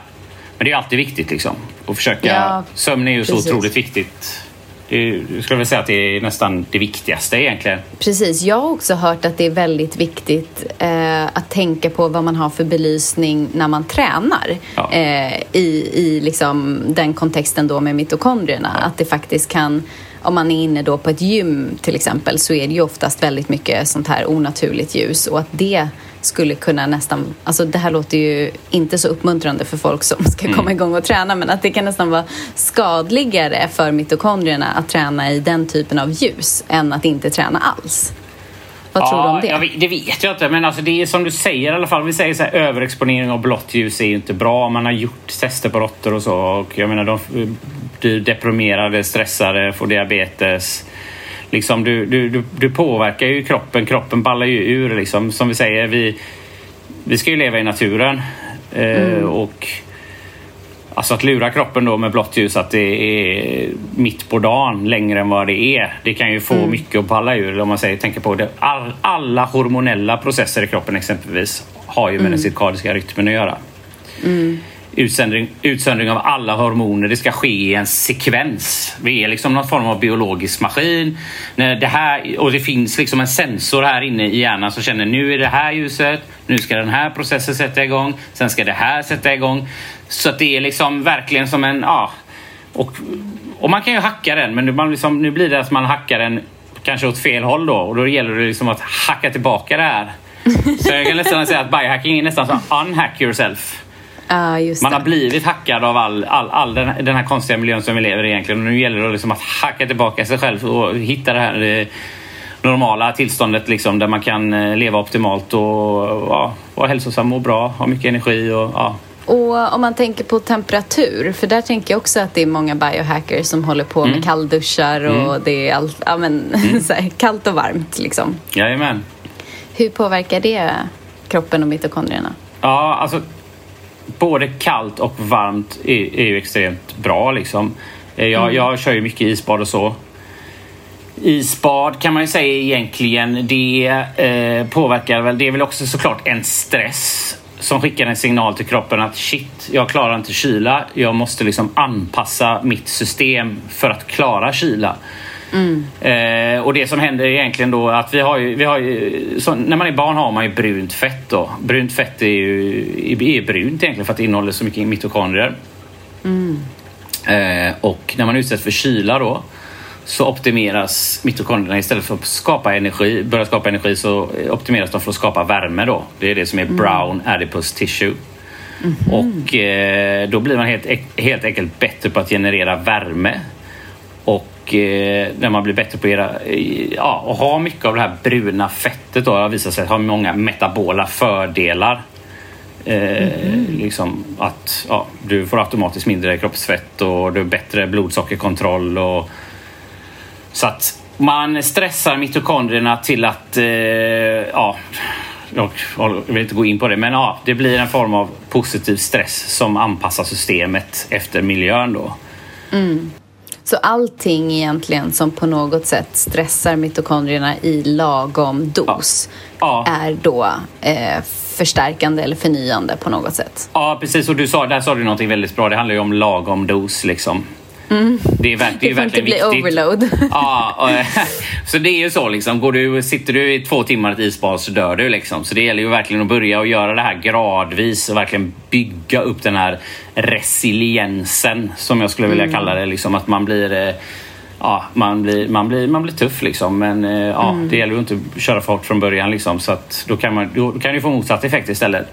men det är alltid viktigt liksom. Att försöka, ja, sömn är ju precis. så otroligt viktigt jag skulle vilja säga att det är nästan det viktigaste egentligen. Precis. Jag har också hört att det är väldigt viktigt eh, att tänka på vad man har för belysning när man tränar. Ja. Eh, I i liksom den kontexten då med mitokondrierna. Ja. Att det faktiskt kan om man är inne då på ett gym till exempel så är det ju oftast väldigt mycket sånt här onaturligt ljus och att det skulle kunna nästan, alltså det här låter ju inte så uppmuntrande för folk som ska komma mm. igång och träna men att det kan nästan vara skadligare för mitokondrierna att träna i den typen av ljus än att inte träna alls. Vad ja, tror du om det? Jag, det vet jag inte, men alltså det är som du säger i alla fall. Vi säger så här, överexponering av blått ljus är ju inte bra. Man har gjort tester på råttor och så och jag menar de blir deprimerade, stressade, får diabetes. Liksom, du, du, du, du påverkar ju kroppen, kroppen ballar ju ur liksom. Som vi säger, vi, vi ska ju leva i naturen. Eh, mm. och Alltså att lura kroppen då med blått ljus att det är mitt på dagen längre än vad det är. Det kan ju få mm. mycket att balla ur. Om man säger, tänker på det. All, alla hormonella processer i kroppen exempelvis har ju med mm. den cirkadiska rytmen att göra. Mm. Utsöndring, utsöndring av alla hormoner, det ska ske i en sekvens. Vi är liksom någon form av biologisk maskin. När det här, och det finns liksom en sensor här inne i hjärnan som känner nu är det här ljuset, nu ska den här processen sätta igång, sen ska det här sätta igång. Så att det är liksom verkligen som en... Ja, och, och man kan ju hacka den men man liksom, nu blir det att man hackar den kanske åt fel håll då och då gäller det liksom att hacka tillbaka det här. Så jag kan nästan säga att biohacking är nästan som unhack yourself. Uh, man har blivit hackad av all, all, all den, den, här konstiga miljön som vi lever i egentligen. Och nu gäller det liksom att hacka tillbaka sig själv och hitta det här eh, normala tillståndet liksom, där man kan eh, leva optimalt och ja, vara hälsosam och bra, ha mycket energi och ja, och om man tänker på temperatur, för där tänker jag också att det är många biohackers som håller på med mm. kallduschar och mm. det är all, ja, men, mm. här, kallt och varmt. Liksom. Jajamän. Hur påverkar det kroppen och mitokondrierna? Ja, alltså både kallt och varmt är, är ju extremt bra. Liksom. Eh, jag, mm. jag kör ju mycket isbad och så. Isbad kan man ju säga egentligen, det eh, påverkar väl, det är väl också såklart en stress som skickar en signal till kroppen att shit, jag klarar inte kyla. Jag måste liksom anpassa mitt system för att klara kyla. Mm. Eh, och det som händer egentligen då att vi har ju, vi har ju, när man är barn har man ju brunt fett då. Brunt fett är ju är brunt egentligen för att det innehåller så mycket mitokondrier. Mm. Eh, och när man utsätts för kyla då så optimeras mitokondrierna istället för att skapa energi, börja skapa energi så optimeras de för att skapa värme då. Det är det som är mm. brown adipose tissue. Mm -hmm. Och eh, då blir man helt, helt enkelt bättre på att generera värme. Och eh, när man blir bättre på att ja, och ha mycket av det här bruna fettet då har visat sig ha många metabola fördelar. Eh, mm liksom att ja, du får automatiskt mindre kroppsfett och du har bättre blodsockerkontroll och så att man stressar mitokondrierna till att, eh, ja, jag vill inte gå in på det, men ja, det blir en form av positiv stress som anpassar systemet efter miljön då. Mm. Så allting egentligen som på något sätt stressar mitokondrierna i lagom dos ja. Ja. är då eh, förstärkande eller förnyande på något sätt? Ja, precis. Och du sa, där sa du någonting väldigt bra. Det handlar ju om lagom dos liksom. Mm. Det är, det är det verkligen viktigt. Det overload. Ja, så det är ju så liksom. Går du, sitter du i två timmar i ett isbad så dör du liksom. Så det gäller ju verkligen att börja och göra det här gradvis och verkligen bygga upp den här resiliensen som jag skulle vilja mm. kalla det. Liksom att man blir eh, Ja, man blir, man, blir, man blir tuff liksom. Men eh, ja, mm. det gäller ju inte att köra för hårt från början liksom. Så att då kan, man, då kan du få motsatt effekt istället.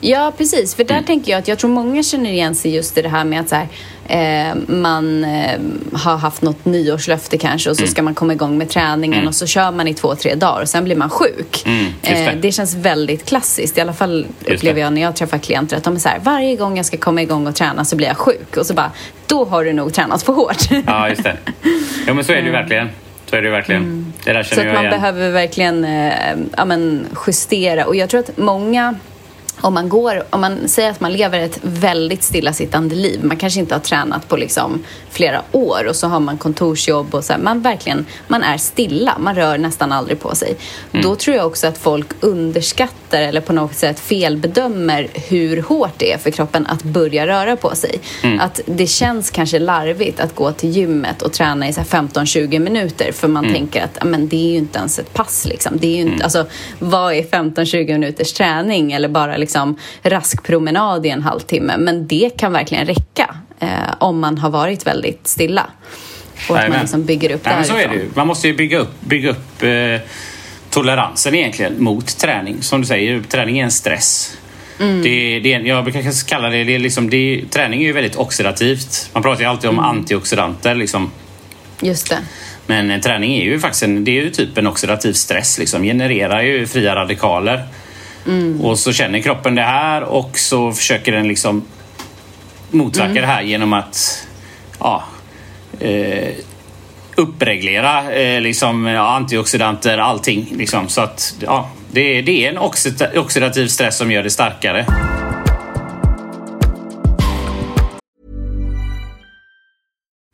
Ja, precis. För där mm. tänker jag att jag tror många känner igen sig just i det här med att så här, eh, man eh, har haft något nyårslöfte kanske och så mm. ska man komma igång med träningen mm. och så kör man i två, tre dagar och sen blir man sjuk. Mm, det. Eh, det. känns väldigt klassiskt. I alla fall upplever jag när jag träffar klienter att de är så här, varje gång jag ska komma igång och träna så blir jag sjuk. Och så bara, då har du nog tränat för hårt. Ja, just det. Ja, men så är det ju verkligen. Så är det verkligen. Mm. Det där känner så att man igen. behöver verkligen eh, ja, men justera. Och jag tror att många om man, går, om man säger att man lever ett väldigt stillasittande liv, man kanske inte har tränat på liksom flera år och så har man kontorsjobb och så här, man verkligen, man är stilla, man rör nästan aldrig på sig. Mm. Då tror jag också att folk underskattar eller på något sätt felbedömer hur hårt det är för kroppen att börja röra på sig. Mm. Att det känns kanske larvigt att gå till gymmet och träna i 15-20 minuter för man mm. tänker att men, det är ju inte ens ett pass. Liksom. Det är ju inte, mm. alltså, vad är 15-20 minuters träning eller bara liksom, liksom rask promenad i en halvtimme. Men det kan verkligen räcka eh, om man har varit väldigt stilla. Och att man liksom bygger upp Nej, men så är det ju. Man måste ju bygga upp, bygga upp eh, toleransen egentligen mot träning. Som du säger, träning är en stress. Mm. Det, det, jag brukar kalla det, det, är liksom, det träning är ju väldigt oxidativt. Man pratar ju alltid om mm. antioxidanter. Liksom. Just det. Men eh, träning är ju faktiskt en, det är ju typ en oxidativ stress. Liksom. Genererar ju fria radikaler. Mm. Och så känner kroppen det här och så försöker den liksom motverka mm. det här genom att ja, eh, uppreglera eh, liksom, ja, antioxidanter, allting. Liksom. Så att, ja, det, det är en oxidativ stress som gör det starkare.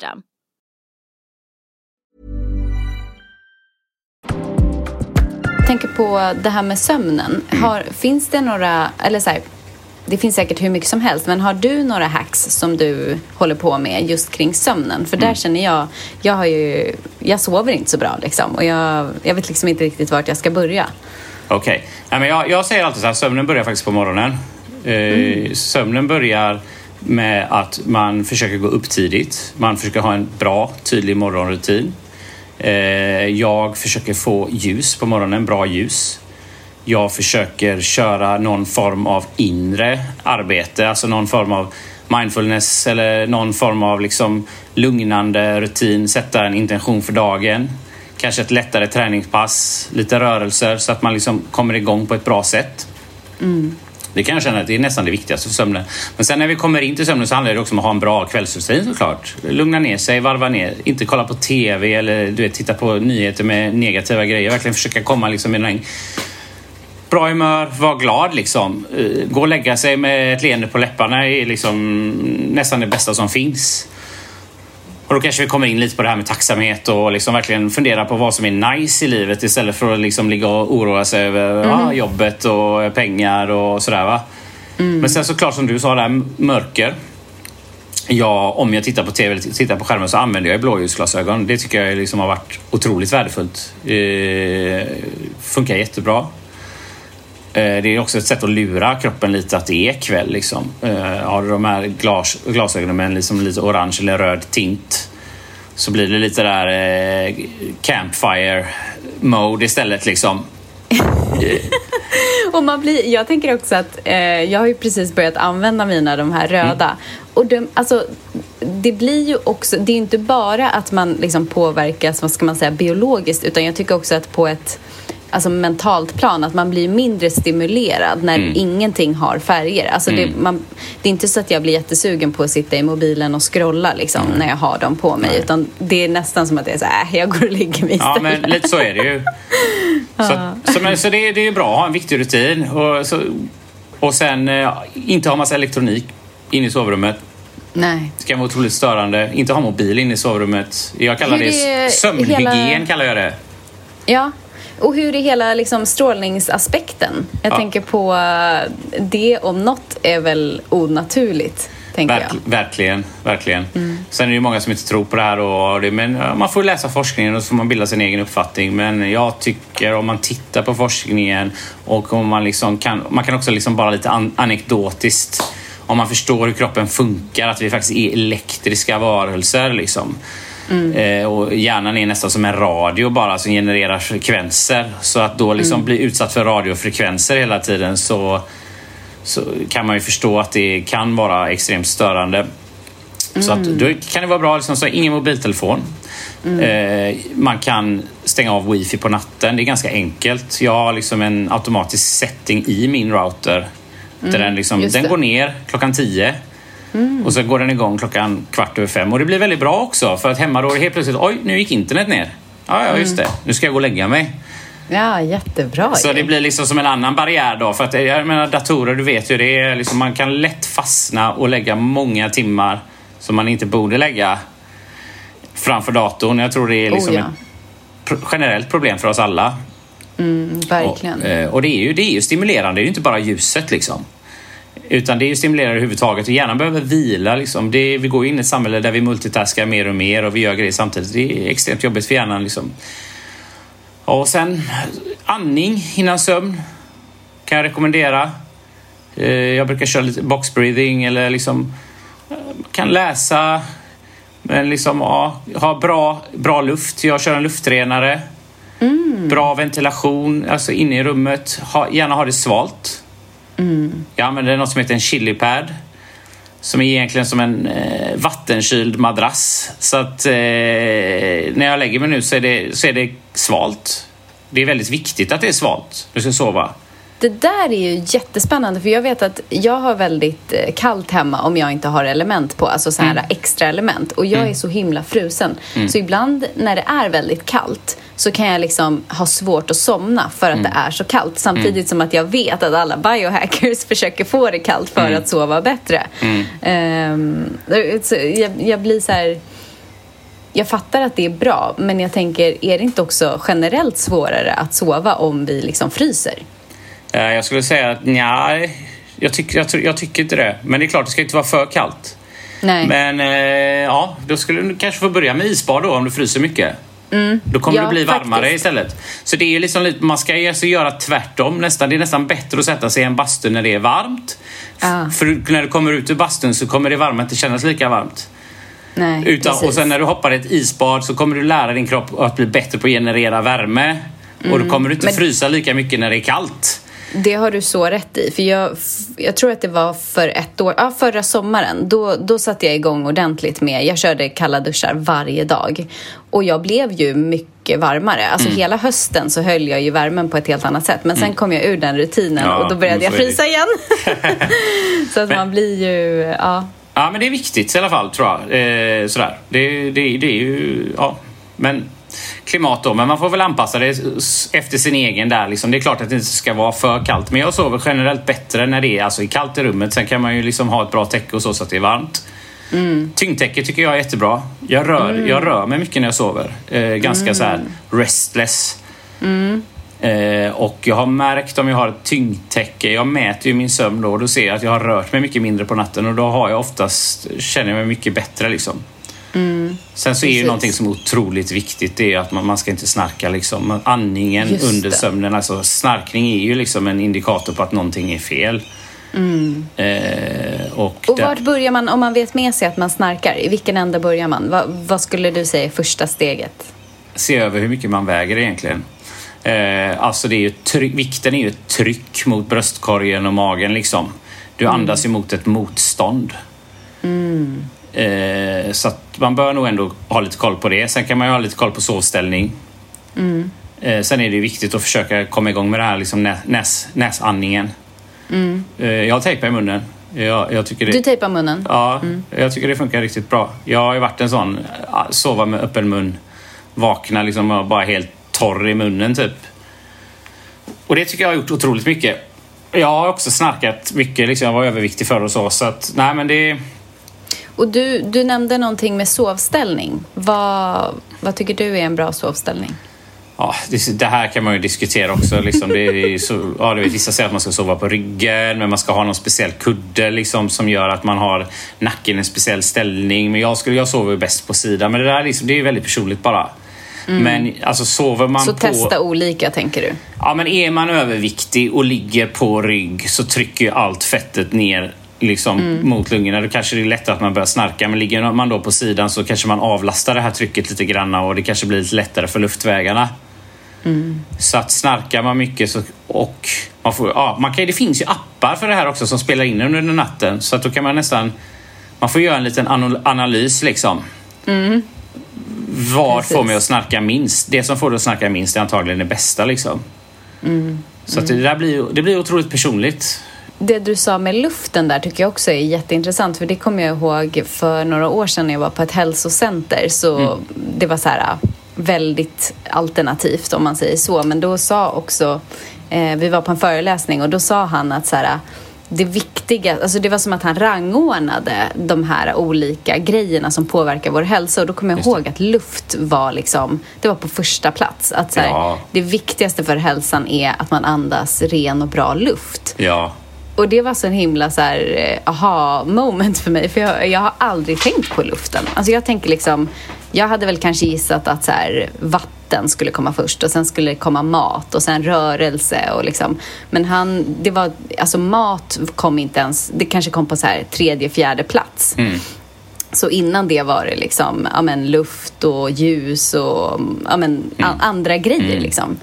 System. Jag tänker på det här med sömnen. Har, finns det några, eller så här, det finns säkert hur mycket som helst, men har du några hacks som du håller på med just kring sömnen? För där mm. känner jag, jag har ju, jag sover inte så bra liksom och jag, jag vet liksom inte riktigt vart jag ska börja. Okej, okay. jag, jag säger alltid så här, sömnen börjar faktiskt på morgonen. Eh, mm. Sömnen börjar med att man försöker gå upp tidigt. Man försöker ha en bra, tydlig morgonrutin. Eh, jag försöker få ljus på morgonen, bra ljus. Jag försöker köra någon form av inre arbete, alltså någon form av mindfulness eller någon form av liksom lugnande rutin, sätta en intention för dagen. Kanske ett lättare träningspass, lite rörelser så att man liksom kommer igång på ett bra sätt. Mm. Det kan jag känna att det är nästan det viktigaste för sömnen. Men sen när vi kommer in till sömnen så handlar det också om att ha en bra kvällsrutin såklart. Lugna ner sig, varva ner, inte kolla på TV eller du vet, titta på nyheter med negativa grejer. Verkligen försöka komma liksom med en bra humör, vara glad liksom. Eh, gå och lägga sig med ett leende på läpparna är liksom nästan det bästa som finns. Och då kanske vi kommer in lite på det här med tacksamhet och liksom verkligen fundera på vad som är nice i livet istället för att liksom ligga och oroa sig över mm. ah, jobbet och pengar och sådär. Va? Mm. Men sen såklart som du sa, där, mörker. Ja, om jag tittar på TV eller tittar på skärmen så använder jag blåljusglasögon. Det tycker jag liksom har varit otroligt värdefullt. Eh, funkar jättebra. Eh, det är också ett sätt att lura kroppen lite att det är kväll. Liksom. Eh, har du de här glas, glasögonen med liksom lite orange eller röd tint så blir det lite där eh, campfire mode istället. Liksom. och man blir, jag tänker också att eh, jag har ju precis börjat använda mina, de här röda. Mm. Och de, alltså, det blir ju också, det är inte bara att man liksom påverkas, vad ska man säga, biologiskt, utan jag tycker också att på ett alltså mentalt plan, att man blir mindre stimulerad när mm. ingenting har färger. Alltså mm. det, man, det, är inte så att jag blir jättesugen på att sitta i mobilen och scrolla liksom, mm. när jag har dem på mig. Nej. Utan det är nästan som att jag är så här, äh, jag går och lägger mig istället. Ja, men lite så är det ju. så, så, men, så det, det är bra att ha en viktig rutin. Och, så, och sen eh, inte ha massa elektronik inne i sovrummet. Nej. Det kan vara otroligt störande. Inte ha mobil inne i sovrummet. Jag kallar det, det sömnhygien. Hela... kallar jag det. Ja, och hur är hela liksom, strålningsaspekten? Jag ja. tänker på det om något är väl onaturligt. Verk, verkligen, verkligen. Mm. Sen är det ju många som inte tror på det här. Och det, men man får läsa forskningen och så får man bilda sin egen uppfattning. Men jag tycker om man tittar på forskningen och om man liksom kan, man kan också liksom bara lite an, anekdotiskt om man förstår hur kroppen funkar, att vi faktiskt är elektriska varelser. Liksom. Mm. Eh, och hjärnan är nästan som en radio bara som genererar frekvenser. Så att då liksom mm. bli utsatt för radiofrekvenser hela tiden så, så kan man ju förstå att det kan vara extremt störande. Mm. Så att mm. då kan det vara bra, liksom, så ingen mobiltelefon. Mm. Eh, man kan stänga av wifi på natten. Det är ganska enkelt. Jag har liksom en automatisk setting i min router. Där mm. den, liksom, den går ner klockan 10 Mm. Och så går den igång klockan kvart över fem. Och det blir väldigt bra också för att hemma då är det helt plötsligt, oj, nu gick internet ner. Ja, ja, just mm. det. Nu ska jag gå och lägga mig. Ja, jättebra. Så det blir liksom som en annan barriär då. För att jag menar datorer, du vet ju det är liksom, man kan lätt fastna och lägga många timmar som man inte borde lägga framför datorn. Jag tror det är liksom oh, ja. ett generellt problem för oss alla. Mm, verkligen. Och, eh, och, det, är ju, det är ju stimulerande, det är ju inte bara ljuset liksom. Utan det stimulerar överhuvudtaget och hjärnan behöver vila. Liksom. Det, vi går in i ett samhälle där vi multitaskar mer och mer och vi gör grejer samtidigt. Det är extremt jobbigt för hjärnan. Liksom. Och sen andning innan sömn kan jag rekommendera. Eh, jag brukar köra lite box breathing eller liksom kan läsa men liksom ja, ha bra, bra luft. Jag kör en luftrenare. Mm. Bra ventilation alltså inne i rummet. Ha, gärna ha det svalt. Mm. Jag använder något som heter en chilipad. Som är egentligen som en eh, vattenkyld madrass. Så att eh, när jag lägger mig nu så är, det, så är det svalt. Det är väldigt viktigt att det är svalt när du ska sova. Det där är ju jättespännande för jag vet att jag har väldigt eh, kallt hemma om jag inte har element på, alltså så här mm. extra element. Och jag mm. är så himla frusen. Mm. Så ibland när det är väldigt kallt så kan jag liksom ha svårt att somna för att mm. det är så kallt. Samtidigt mm. som att jag vet att alla biohackers försöker få det kallt för mm. att sova bättre. Um, jag, jag, blir så här... Jag fattar att det är bra, men jag tänker, är det inte också generellt svårare att sova om vi liksom fryser? Eh, jag skulle säga att nej, jag, tycker, jag, jag tycker inte det. Men det är klart, det ska inte vara för kallt. Nej. Men eh, ja, då skulle du kanske få börja med isbad då om du fryser mycket. Mm. Då kommer ja, det bli varmare faktiskt. istället. Så det är liksom lite, man ska alltså göra tvärtom nästan. Det är nästan bättre att sätta sig i en bastu när det är varmt. Ah. För när du kommer ut ur bastun så kommer det varma inte kännas lika varmt. Nej, Utan, och sen när du hoppar i ett isbad så kommer du lära din kropp att bli bättre på att generera värme. Mm. Och då mm. kommer du inte Men... frysa lika mycket när det är kallt. Det har du så rätt i. För jag, jag tror att det var för ett år, ja, förra sommaren. Då, då satte jag igång ordentligt med, jag körde kalla duschar varje dag. Och jag blev ju mycket varmare. Alltså mm. hela hösten så höll jag ju värmen på ett helt annat sätt. Men sen mm. kom jag ur den rutinen ja, och då började jag frysa igen. så att men, man blir ju, ja. Ja men det är viktigt i alla fall tror jag. Eh, sådär. Det, det, det är ju, ja. Men klimat då, men man får väl anpassa det efter sin egen där. Liksom. Det är klart att det inte ska vara för kallt, men jag sover generellt bättre när det är alltså, kallt i rummet. Sen kan man ju liksom ha ett bra täcke och så, så att det är varmt. Mm. Tyngdtäcke tycker jag är jättebra. Jag rör, mm. jag rör mig mycket när jag sover. Eh, ganska mm. så här restless. Mm. Eh, och jag har märkt om jag har ett tyngdtäcke, jag mäter ju min sömn då och då ser jag att jag har rört mig mycket mindre på natten och då har jag oftast, känner jag mig mycket bättre liksom. Mm. Sen så är ju någonting som är otroligt viktigt det är att man, man ska inte snarka liksom. Andningen Just under det. sömnen, alltså snarkning är ju liksom en indikator på att någonting är fel. Mm. Eh, och och vart börjar man om man vet med sig att man snarkar? I vilken ände börjar man? Va, vad skulle du säga är första steget? Se över hur mycket man väger egentligen. Eh, alltså det är ju tryck, vikten är ju ett tryck mot bröstkorgen och magen liksom. Du andas ju mot ett motstånd. Eh, så man bör nog ändå ha lite koll på det. Sen kan man ju ha lite koll på sovställning. Eh, sen är det ju viktigt att försöka komma igång med det här liksom nä, näs, näsandningen. Eh, jag har tejpat i munnen. Jag, jag tycker det, Du tejpar munnen? Ja, jag tycker det funkar riktigt bra. Jag har ju varit en sån, äh, sova med öppen mun, vakna liksom och bara helt torr i munnen typ. Och det tycker jag har gjort otroligt mycket. Jag har också snarkat mycket, liksom, jag var överviktig förr och så, så att nej men det... Och du, du nämnde någonting med sovställning. Vad, vad tycker du är en bra sovställning? Ja, det, det här kan man ju diskutera också. Liksom. Det är så, ja, du vet, vissa säger att man ska sova på ryggen, men man ska ha någon speciell kudde liksom, som gör att man har nacken i en speciell ställning. Men jag, skulle, jag sover bäst på sidan. Men det där liksom, det är väldigt personligt bara. Men alltså sover man Så på... testa olika, tänker du? Ja, men är man överviktig och ligger på rygg så trycker allt fettet ner liksom, mot lungorna. Då kanske det är lättare att man börjar snarka. Men ligger man då på sidan så kanske man avlastar det här trycket lite grann och det kanske blir lite lättare för luftvägarna. Så att snarkar man mycket så, och man får, ja, man kan, det finns ju appar för det här också som spelar in under natten. Så att då kan man nästan man får göra en liten anal- analys liksom. Vad Precis. får mig att snarka minst? Det som får dig att snarka minst är antagligen det bästa liksom. Så att det där blir, det blir otroligt personligt. Det du sa med luften där tycker jag också är jätteintressant för det kommer jag ihåg för några år sedan när jag var på ett hälsocenter så det var så här väldigt alternativt om man säger så men då sa också eh, vi var på en föreläsning och då sa han att så här det viktiga, alltså det var som att han rangordnade de här olika grejerna som påverkar vår hälsa och då kommer jag ihåg att luft var liksom, det var på första plats. Att så här, Ja. Det viktigaste för hälsan är att man andas ren och bra luft. Ja, Och det var så en himla så här, eh, aha moment för mig. För jag, jag har aldrig tänkt på luften. Alltså jag tänker liksom, jag hade väl kanske gissat att så här, vatten skulle komma först och sen skulle det komma mat och sen rörelse och liksom. Men han, det var, alltså mat kom inte ens, det kanske kom på så här tredje, fjärde plats. Så innan det var det liksom, ja, men, luft och ljus och ja, men, a- andra grejer liksom.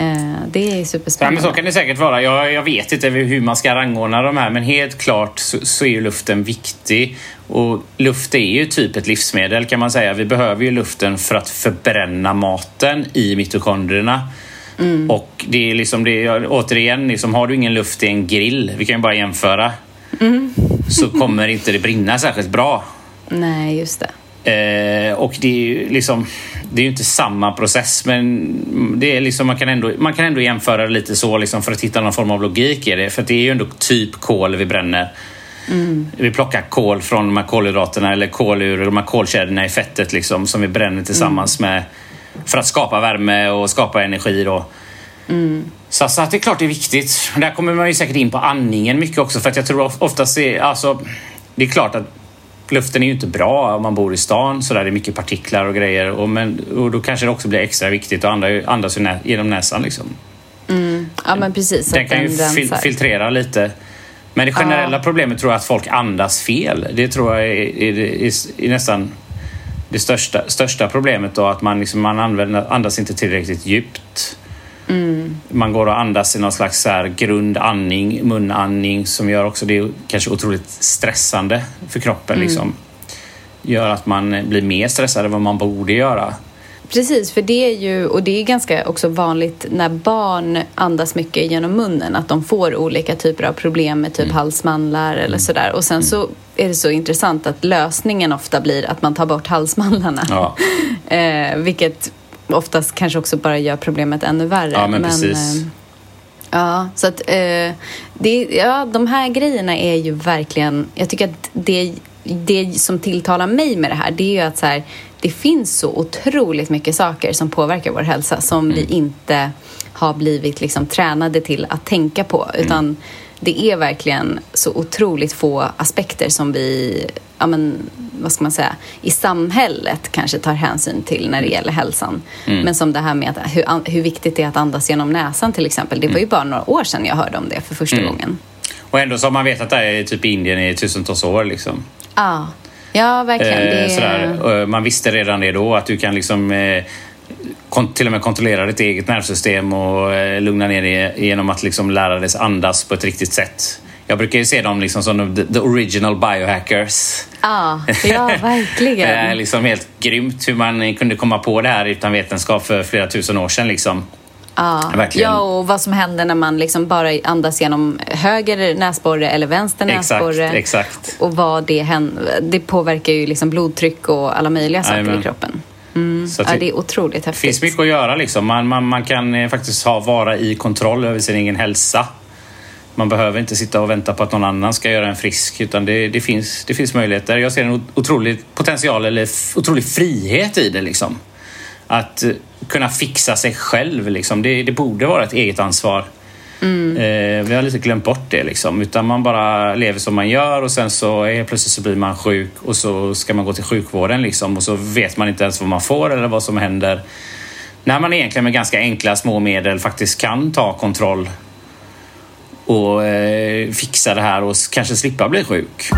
Eh, det är Ja, men superspännande. så kan det säkert vara. Jag, jag vet inte hur man ska rangordna de här men helt klart så, så är ju luften viktig. Och luft är ju typ ett livsmedel kan man säga. Vi behöver ju luften för att förbränna maten i mitokondrierna. Och det är liksom det, återigen, liksom, har du ingen luft i en grill, vi kan ju bara jämföra, så kommer inte det brinna särskilt bra. Nej, just det. Eh, och det är ju liksom, det är ju inte samma process men det är liksom, man, kan ändå, man kan ändå jämföra det lite så liksom för att hitta någon form av logik i det. För det är ju ändå typ kol vi bränner. Vi plockar kol från de här kolhydraterna eller kol ur de här kolkedjorna i fettet liksom, som vi bränner tillsammans med för att skapa värme och skapa energi. Då. Så, så att det är klart det är viktigt. Där kommer man ju säkert in på andningen mycket också för att jag tror of- oftast är, alltså, det är klart att luften är ju inte bra om man bor i stan så där det är mycket partiklar och grejer och, men, och då kanske det också blir extra viktigt att andas, andas genom näsan liksom. Ja, men precis. Den kan ju fil, filtrera lite. Men det generella problemet tror jag att folk andas fel. Det tror jag är, är, är, är nästan det största, största problemet då att man, liksom, man använder, andas inte tillräckligt djupt. Man går och andas i någon slags så grundandning, munandning som gör också det kanske otroligt stressande för kroppen. Liksom. Gör att man blir mer stressad än vad man borde göra. Precis, för det är ju, och det är ganska också vanligt när barn andas mycket genom munnen, att de får olika typer av problem med typ Mm. halsmandlar eller sådär. Och sen så är det så intressant att lösningen ofta blir att man tar bort halsmandlarna. Ja. eh, vilket oftast kanske också bara gör problemet ännu värre. Ja, men precis. eh, Ja, så att eh, det, ja, de här grejerna är ju verkligen... Jag tycker att det, det som tilltalar mig med det här det är ju att så här, det finns så otroligt mycket saker som påverkar vår hälsa som vi inte har blivit liksom tränade till att tänka på. Utan det är verkligen så otroligt få aspekter som vi, ja men, vad ska man säga, i samhället kanske tar hänsyn till när det gäller hälsan. Men som det här med att, hur, hur viktigt det är att andas genom näsan till exempel. Det var ju bara några år sedan jag hörde om det för första gången. Och ändå så har man vetat det här i typ Indien i tusentals år. Liksom. Ja, ja verkligen. Eh, det Man visste redan det då att du kan liksom eh, till och med kontrollera ditt eget nervsystem och eh, lugna ner det genom att liksom lära dig andas på ett riktigt sätt. Jag brukar ju se dem liksom som the, original biohackers. Ja, ja Det är verkligen. liksom helt grymt hur man kunde komma på det här utan vetenskap för flera tusen år sedan. Liksom. Ja. Verkligen. ja, och vad som händer när man liksom bara andas genom höger näsborre eller vänster Exakt, näsborre. exakt. Och vad det händer. Det påverkar ju liksom blodtryck och alla möjliga saker Jajamän. i kroppen. Mm. Så Ja, det- det är otroligt Det häftigt. finns mycket att göra. Liksom. Man, man, man kan eh, faktiskt ha, vara i kontroll över sin egen hälsa. Man behöver inte sitta och vänta på att någon annan ska göra en frisk utan det, det, finns, det finns möjligheter. Jag ser en otrolig potential eller otrolig frihet i det. Liksom. Att eh, kunna fixa sig själv. Liksom. Det, det borde vara ett eget ansvar. Mm. Eh, vi har lite glömt bort det. Liksom. Utan man bara lever som man gör och sen så helt plötsligt så blir man sjuk och så ska man gå till sjukvården liksom, och så vet man inte ens vad man får eller vad som händer. När man egentligen med ganska enkla små medel faktiskt kan ta kontroll och eh, fixa det här och kanske slippa bli sjuk.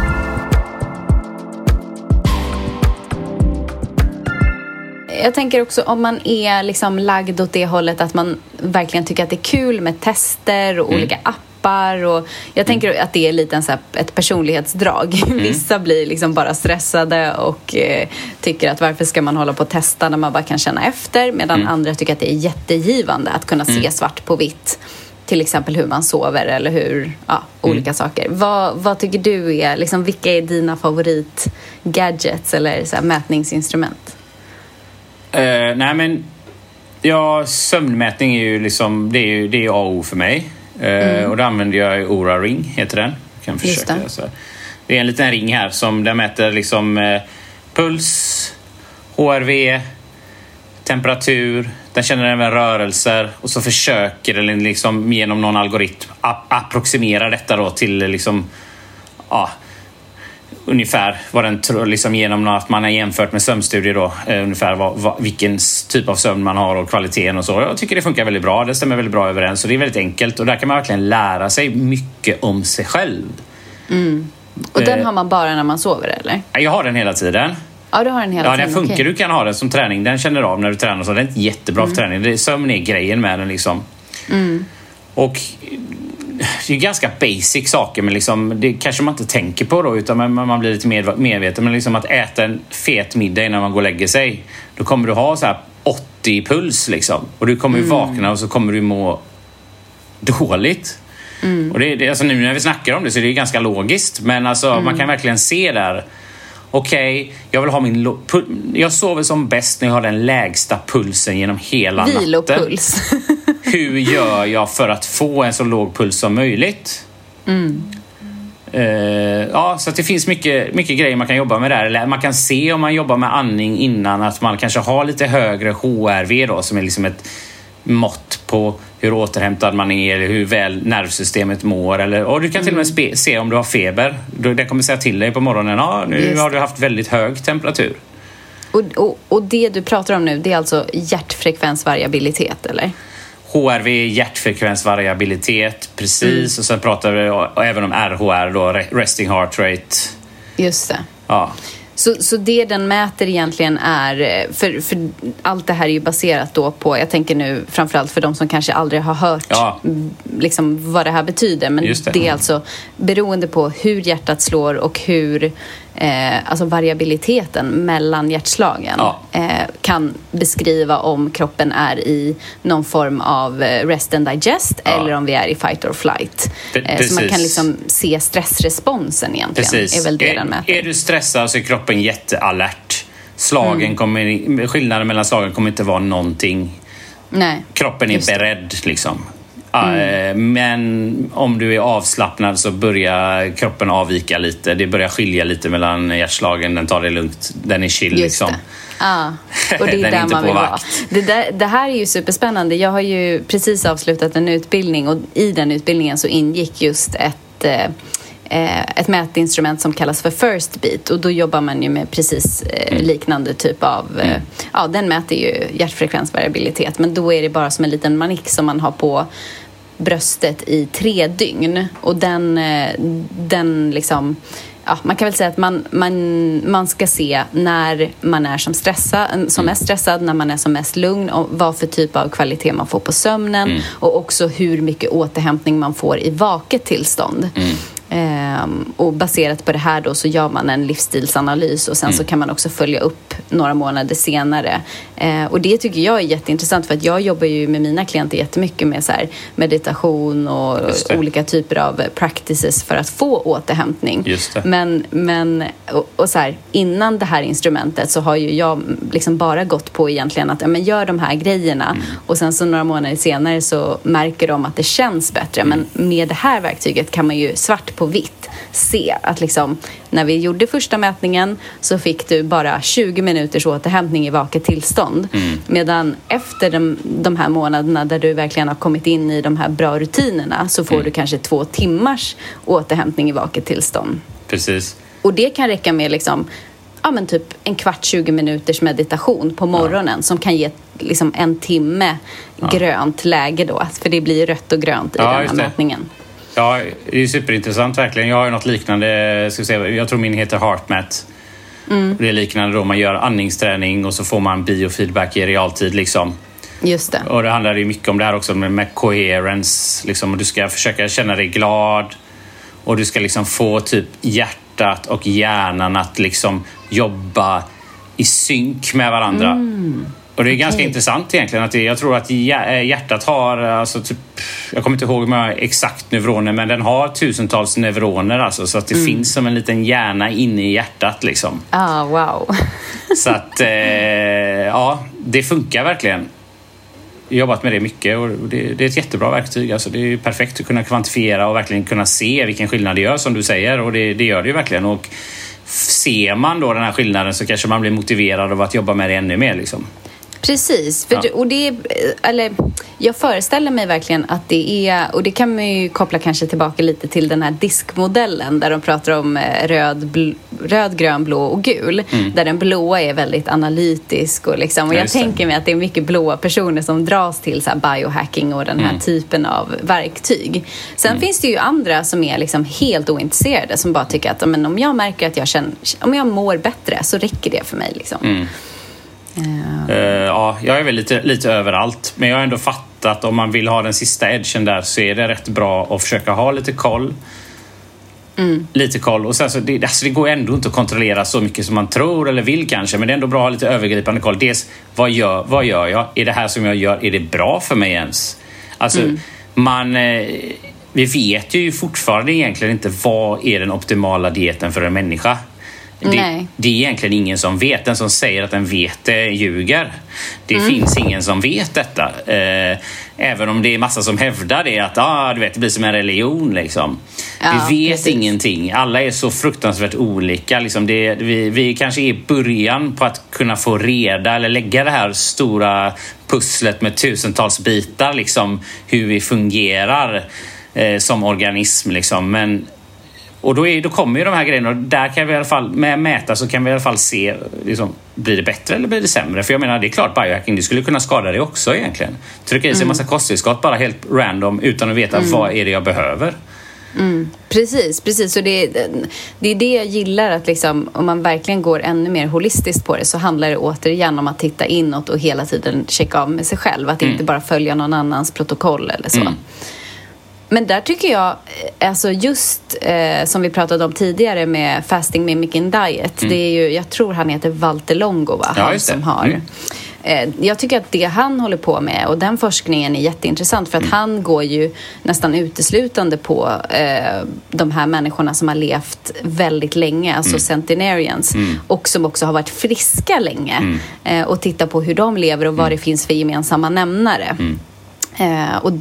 Jag tänker också om man är liksom lagd åt det hållet att man verkligen tycker att det är kul med tester och olika appar. Och jag tänker att det är lite en så här, ett personlighetsdrag. Vissa blir liksom bara stressade och eh, tycker att varför ska man hålla på och testa när man bara kan känna efter. Medan andra tycker att det är jättegivande att kunna se svart på vitt. Till exempel hur man sover eller hur, ja, olika saker. Vad, vad tycker du är, liksom, vilka är dina favorit-gadgets eller så här, mätningsinstrument? Eh, nej men, ja, sömnmätning är ju liksom, det är ju det är A och O för mig. Eh, Och då använder jag Oura Ring, heter den. Jag kan Mm. Försöka. det. Så. Det är en liten ring här som den mäter liksom eh, puls, HRV, temperatur, den känner även rörelser och så försöker den liksom genom någon algoritm ap- approximera detta då till liksom, ja, ungefär vad den tror, liksom genom att man har jämfört med sömnstudier då, eh, ungefär vad, vad, vilken typ av sömn man har och kvaliteten och så. Jag tycker det funkar väldigt bra. Det stämmer väldigt bra överens och det är väldigt enkelt och där kan man verkligen lära sig mycket om sig själv. Och den Eh. har man bara när man sover eller? Jag har den hela tiden. Ja, du har den hela Ja, tiden. den funkar. okej. Du kan ha den som träning. Den känner av när du tränar. Så den är inte jättebra för träning. Det, sömn är grejen med den. liksom. Och det är ganska basic saker, men liksom, det kanske man inte tänker på då, utan man, man blir lite mer, medveten. Men liksom att äta en fet middag innan man går och lägger sig, då kommer du ha så här 80 puls liksom. Och du kommer ju vakna och så kommer du må dåligt. Och det, det, alltså nu när vi snackar om det så är det ganska logiskt, men alltså, man kan verkligen se där Okej, jag vill ha min... Jag sover som bäst när jag har den lägsta pulsen genom hela natten. Vilopuls. Hur gör jag för att få en så låg puls som möjligt? Eh, ja, så att det finns mycket, mycket grejer man kan jobba med där. Eller man kan se om man jobbar med andning innan att man kanske har lite högre HRV då, som är liksom ett mått på hur återhämtad man är eller hur väl nervsystemet mår. Eller, och du kan till och med spe, se om du har feber. Den kommer säga till dig på morgonen, ja, nu har du haft väldigt hög temperatur. och, och, och det du pratar om nu, det är alltså hjärtfrekvensvariabilitet, eller? HRV, hjärtfrekvensvariabilitet, precis. Och sen pratar vi och även om RHR, då, re- resting heart rate. Just det. Ja, Så, så det den mäter egentligen är, eh, för, för allt det här är ju baserat då på, jag tänker nu framförallt för de som kanske aldrig har hört Ja. mm, liksom, vad det här betyder. Men det. det. är alltså beroende på hur hjärtat slår och hur eh, alltså variabiliteten mellan hjärtslagen Ja. eh, kan beskriva om kroppen är i någon form av eh, rest and digest Ja. eller om vi är i fight or flight. Eh, så man kan liksom se stressresponsen egentligen. precis. är väl det är, den mäter. är du stressad så är kroppen jättealert. Slagen Mm. kommer, skillnaden mellan slagen kommer inte vara någonting. Nej. Kroppen är beredd liksom. Eh, Men om du är avslappnad så börjar kroppen avvika lite. Det börjar skilja lite mellan hjärtslagen. Den tar det lugnt. Den är chill Just liksom. det. Ja, och det är är där man vill vara. Det, där, det här är ju superspännande. Jag har ju precis avslutat en utbildning och i den utbildningen så ingick just ett eh, eh, ett mätinstrument som kallas för First Beat och då jobbar man ju med precis eh, Mm. liknande typ av... Eh, ja, den mäter ju hjärtfrekvensvariabilitet men då är det bara som en liten manick som man har på bröstet i tre dygn. Och den, eh, den liksom ja, man kan väl säga att man, man, man ska se när man är som, stressa, som mest stressad, när man är som mest lugn och vad för typ av kvalitet man får på sömnen mm. och också hur mycket återhämtning man får i vaket tillstånd. Mm. Ehm, och baserat på det här då så gör man en livsstilsanalys och sen mm. så kan man också följa upp några månader senare. Ehm, och det tycker jag är jätteintressant för att jag jobbar ju med mina klienter jättemycket med så meditation och olika typer av practices för att få återhämtning. Men, men och, och, så här, innan det här instrumentet så har ju jag liksom bara gått på egentligen att ja, men gör de här grejerna mm. och sen så några månader senare så märker de att det känns bättre. Men med det här verktyget kan man ju svart på på vitt se att liksom, när vi gjorde första mätningen så fick du bara 20 minuters återhämtning i vaket tillstånd. Mm. Medan efter de, de, här månaderna där du verkligen har kommit in i de här bra rutinerna så får mm. du kanske två timmars återhämtning i vaket tillstånd. Precis. Och det kan räcka med liksom, ja, men typ en kvart, 20 minuters meditation på morgonen ja. som kan ge liksom en timme ja. grönt läge då. För det blir rött och grönt i ja, den här mätningen. Ja, det är superintressant verkligen. Jag har något liknande, ska säga, jag tror min heter HeartMat. Mm. Det är liknande då man gör andningsträning och så får man biofeedback i realtid. Liksom. Just det. Och det handlar ju mycket om det här också med, med coherence. Liksom. Du ska försöka känna dig glad och du ska liksom få typ hjärtat och hjärnan att liksom jobba i synk med varandra. Mm. Och det är ganska intressant egentligen. Att det, jag tror att eh, hjärtat har, alltså typ, jag kommer inte ihåg hur många exakt neuroner, men den har tusentals neuroner alltså. Så att det mm. finns som en liten hjärna inne i hjärtat liksom. Ah, wow. så att, eh, ja, det funkar verkligen. Jag har jobbat med det mycket och det, det, är ett jättebra verktyg. Alltså det är perfekt att kunna kvantifiera och verkligen kunna se vilken skillnad det gör som du säger och det, det gör det ju verkligen. Och ser man då den här skillnaden så kanske man blir motiverad av att jobba med det ännu mer. Liksom. Precis, för ja. och det, eller, jag föreställer mig verkligen att det är, och det kan man ju koppla kanske tillbaka lite till den här diskmodellen där de pratar om eh, röd, bl, röd grön, blå och gul. Mm. Där den blåa är väldigt analytisk och, liksom, och jag tänker mig att det är mycket blåa personer som dras till så biohacking och den här mm. typen av verktyg. Sen mm. finns det ju andra som är liksom helt ointresserade som bara tycker att men, om jag märker att jag känner, om jag mår bättre så räcker det för mig. Liksom. Mm. Uh, ja, jag är väl lite, lite överallt. Men jag har ändå fattat att om man vill ha den sista edgen där så är det rätt bra att försöka ha lite koll. Mm. Lite koll. Och sen så det, alltså det går ändå inte att kontrollera så mycket som man tror eller vill kanske. Men det är ändå bra att ha lite övergripande koll. Dels, vad gör, vad gör jag? Är det här som jag gör, är det bra för mig ens? Alltså, mm. man... Eh, vi vet ju fortfarande egentligen inte vad är den optimala dieten för en människa. Det, det, är egentligen ingen som vet. Den som säger att den vet det ljuger. Det mm. finns ingen som vet detta. Eh, även om det är massa som hävdar det, att ah, du vet, det blir som en religion. Liksom. Ja, vi vet precis. ingenting. Alla är så fruktansvärt olika. Liksom det, vi, vi kanske är i början på att kunna få reda eller lägga det här stora pusslet med tusentals bitar, liksom, hur vi fungerar eh, som organism. Liksom. Men och då, är, då kommer ju de här grejerna och där kan vi i alla fall, med mäta så kan vi i alla fall se, liksom, blir det bättre eller blir det sämre? För jag menar, det är klart biohacking, det skulle kunna skada dig också egentligen. Trycka i sig en massa kosttillskott bara helt random utan att veta mm. vad är det jag behöver. Mm, precis, precis. Och det, det är det jag gillar, att liksom, om man verkligen går ännu mer holistiskt på det så handlar det återigen om att titta inåt och hela tiden checka av med sig själv. Att mm. inte bara följa någon annans protokoll eller så. Mm. Men där tycker jag, eh, alltså just eh, som vi pratade om tidigare med Fasting Mimicking Diet. Mm. Det är ju, jag tror han heter Walter Longo, va? Ja, han som har. Mm. Eh, jag tycker att det han håller på med och den forskningen är jätteintressant för att mm. han går ju nästan uteslutande på eh, de här människorna som har levt väldigt länge, alltså mm. centenarians mm. och som också har varit friska länge mm. eh, och tittar på hur de lever och vad mm. det finns för gemensamma nämnare. Eh, och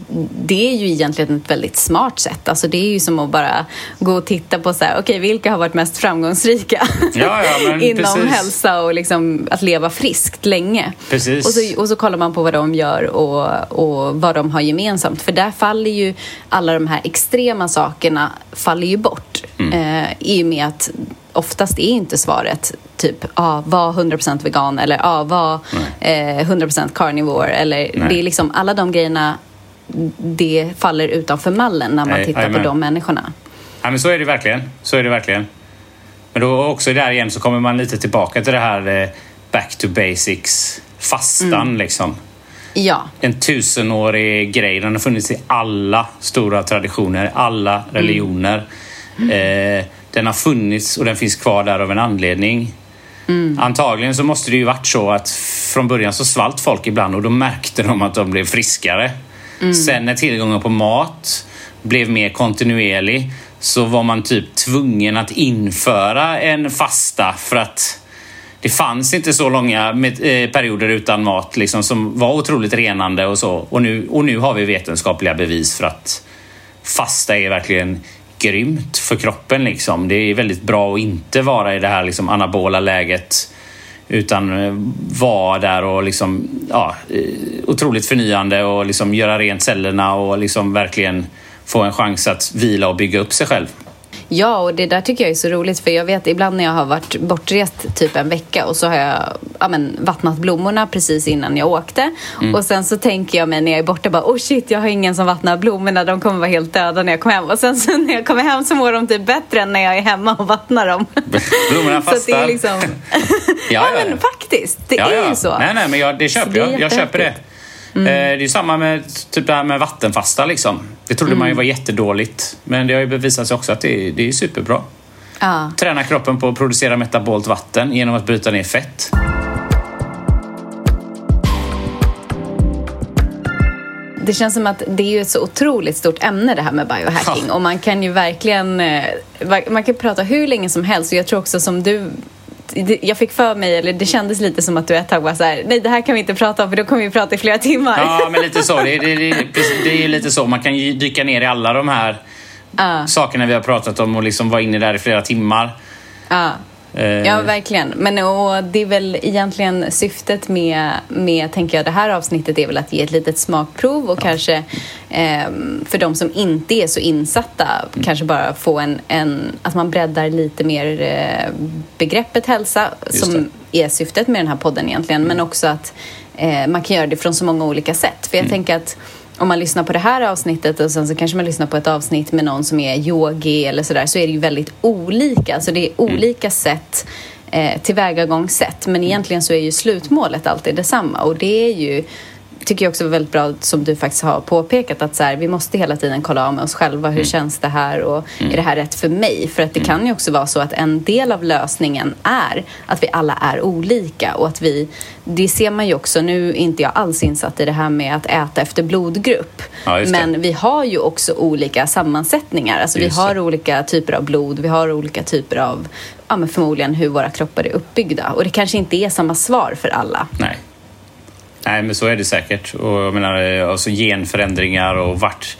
det är ju egentligen ett väldigt smart sätt. Alltså det är ju som att bara gå och titta på så här, okay, vilka har varit mest framgångsrika ja, ja, inom precis. hälsa och liksom att leva friskt länge. Precis. Och, så, och så kollar man på vad de gör och, och vad de har gemensamt. För där faller ju alla de här extrema sakerna faller ju bort mm. eh, i och med att oftast är inte svaret typ ah, var 100% vegan eller ah, var eh, 100% carnivore. Eller, det är liksom, alla de grejerna det faller utanför mallen när man Nej, tittar amen. på de människorna. Ja, men så är det verkligen. Så är det verkligen. Men då också där igen så kommer man lite tillbaka till det här eh, back to basics, fastan liksom. Ja, En tusenårig grej. Den har funnits i alla stora traditioner, alla religioner. Eh, den har funnits och den finns kvar där av en anledning. Antagligen så måste det ju varit så att från början så svalt folk ibland och då märkte de att de blev friskare. Sen när tillgången på mat blev mer kontinuerlig så var man typ tvungen att införa en fasta för att det fanns inte så långa eh, perioder utan mat liksom, som var otroligt renande och så. Och nu, och nu har vi vetenskapliga bevis för att fasta är verkligen grymt för kroppen. Liksom. Det är väldigt bra att inte vara i det här liksom, anabola läget utan eh, vara där och liksom, ja, eh, otroligt förnyande och liksom göra rent cellerna och liksom verkligen få en chans att vila och bygga upp sig själv. Ja, och det där tycker jag är så roligt för jag vet ibland när jag har varit bortrest typ en vecka och så har jag ja, men, vattnat blommorna precis innan jag åkte Mm. och sen så tänker jag mig när jag är borta bara oh shit jag har ingen som vattnar blommorna, de kommer vara helt döda när jag kommer hem och sen så när jag kommer hem så mår de typ bättre än när jag är hemma och vattnar dem. Blommorna så att det fastar. är liksom... ja, Ja, ja, men faktiskt, det Ja, är ju så. Nej, nej, men jag, det köper jag. Jag köper det. Mm. Eh, Det är samma med typ det här med vattenfasta. Liksom. Det trodde Mm. man ju var jättedåligt. Men det har ju bevisat sig också att det är, det är superbra. Ja. Träna kroppen på att producera metabolt vatten genom att bryta ner fett. Det känns som att det är ett så otroligt stort ämne det här med biohacking Ja. och man kan ju verkligen eh, man kan prata hur länge som helst och jag tror också som du jag fick för mig, eller det kändes lite som att du ett tag var så här, nej det här kan vi inte prata om för då kommer vi prata i flera timmar. Ja, men lite så. Det, det, det, det är lite så. Man kan ju dyka ner i alla de här Ja. sakerna vi har pratat om och liksom vara inne där i flera timmar. Ja. Eh, Ja, verkligen. Men och det är väl egentligen syftet med, med, tänker jag, det här avsnittet är väl att ge ett litet smakprov och kanske ehm, för de som inte är så insatta kanske bara få en, en att man breddar lite mer eh, begreppet hälsa Just som är syftet med den här podden egentligen, men också att eh, man kan göra det från så många olika sätt. För jag tänker att om man lyssnar på det här avsnittet och sen så kanske man lyssnar på ett avsnitt med någon som är yogi eller sådär så är det ju väldigt olika. Alltså det är olika sätt eh, tillvägagångssätt. Men egentligen så är ju slutmålet alltid detsamma. Och det är ju tycker jag också var väldigt bra som du faktiskt har påpekat att så här, vi måste hela tiden kolla av med oss själva. Hur känns det här och är det här rätt för mig? För att det kan ju också vara så att en del av lösningen är att vi alla är olika och att vi, det ser man ju också, nu är inte jag alls insatt i det här med att äta efter blodgrupp. Ja. Men vi har ju också olika sammansättningar. Alltså vi Just har det. olika typer av blod, vi har olika typer av, ja men förmodligen hur våra kroppar är uppbyggda. Och det kanske inte är samma svar för alla. Nej. Nej, men så är det säkert. Och jag menar, eh, alltså genförändringar och vart,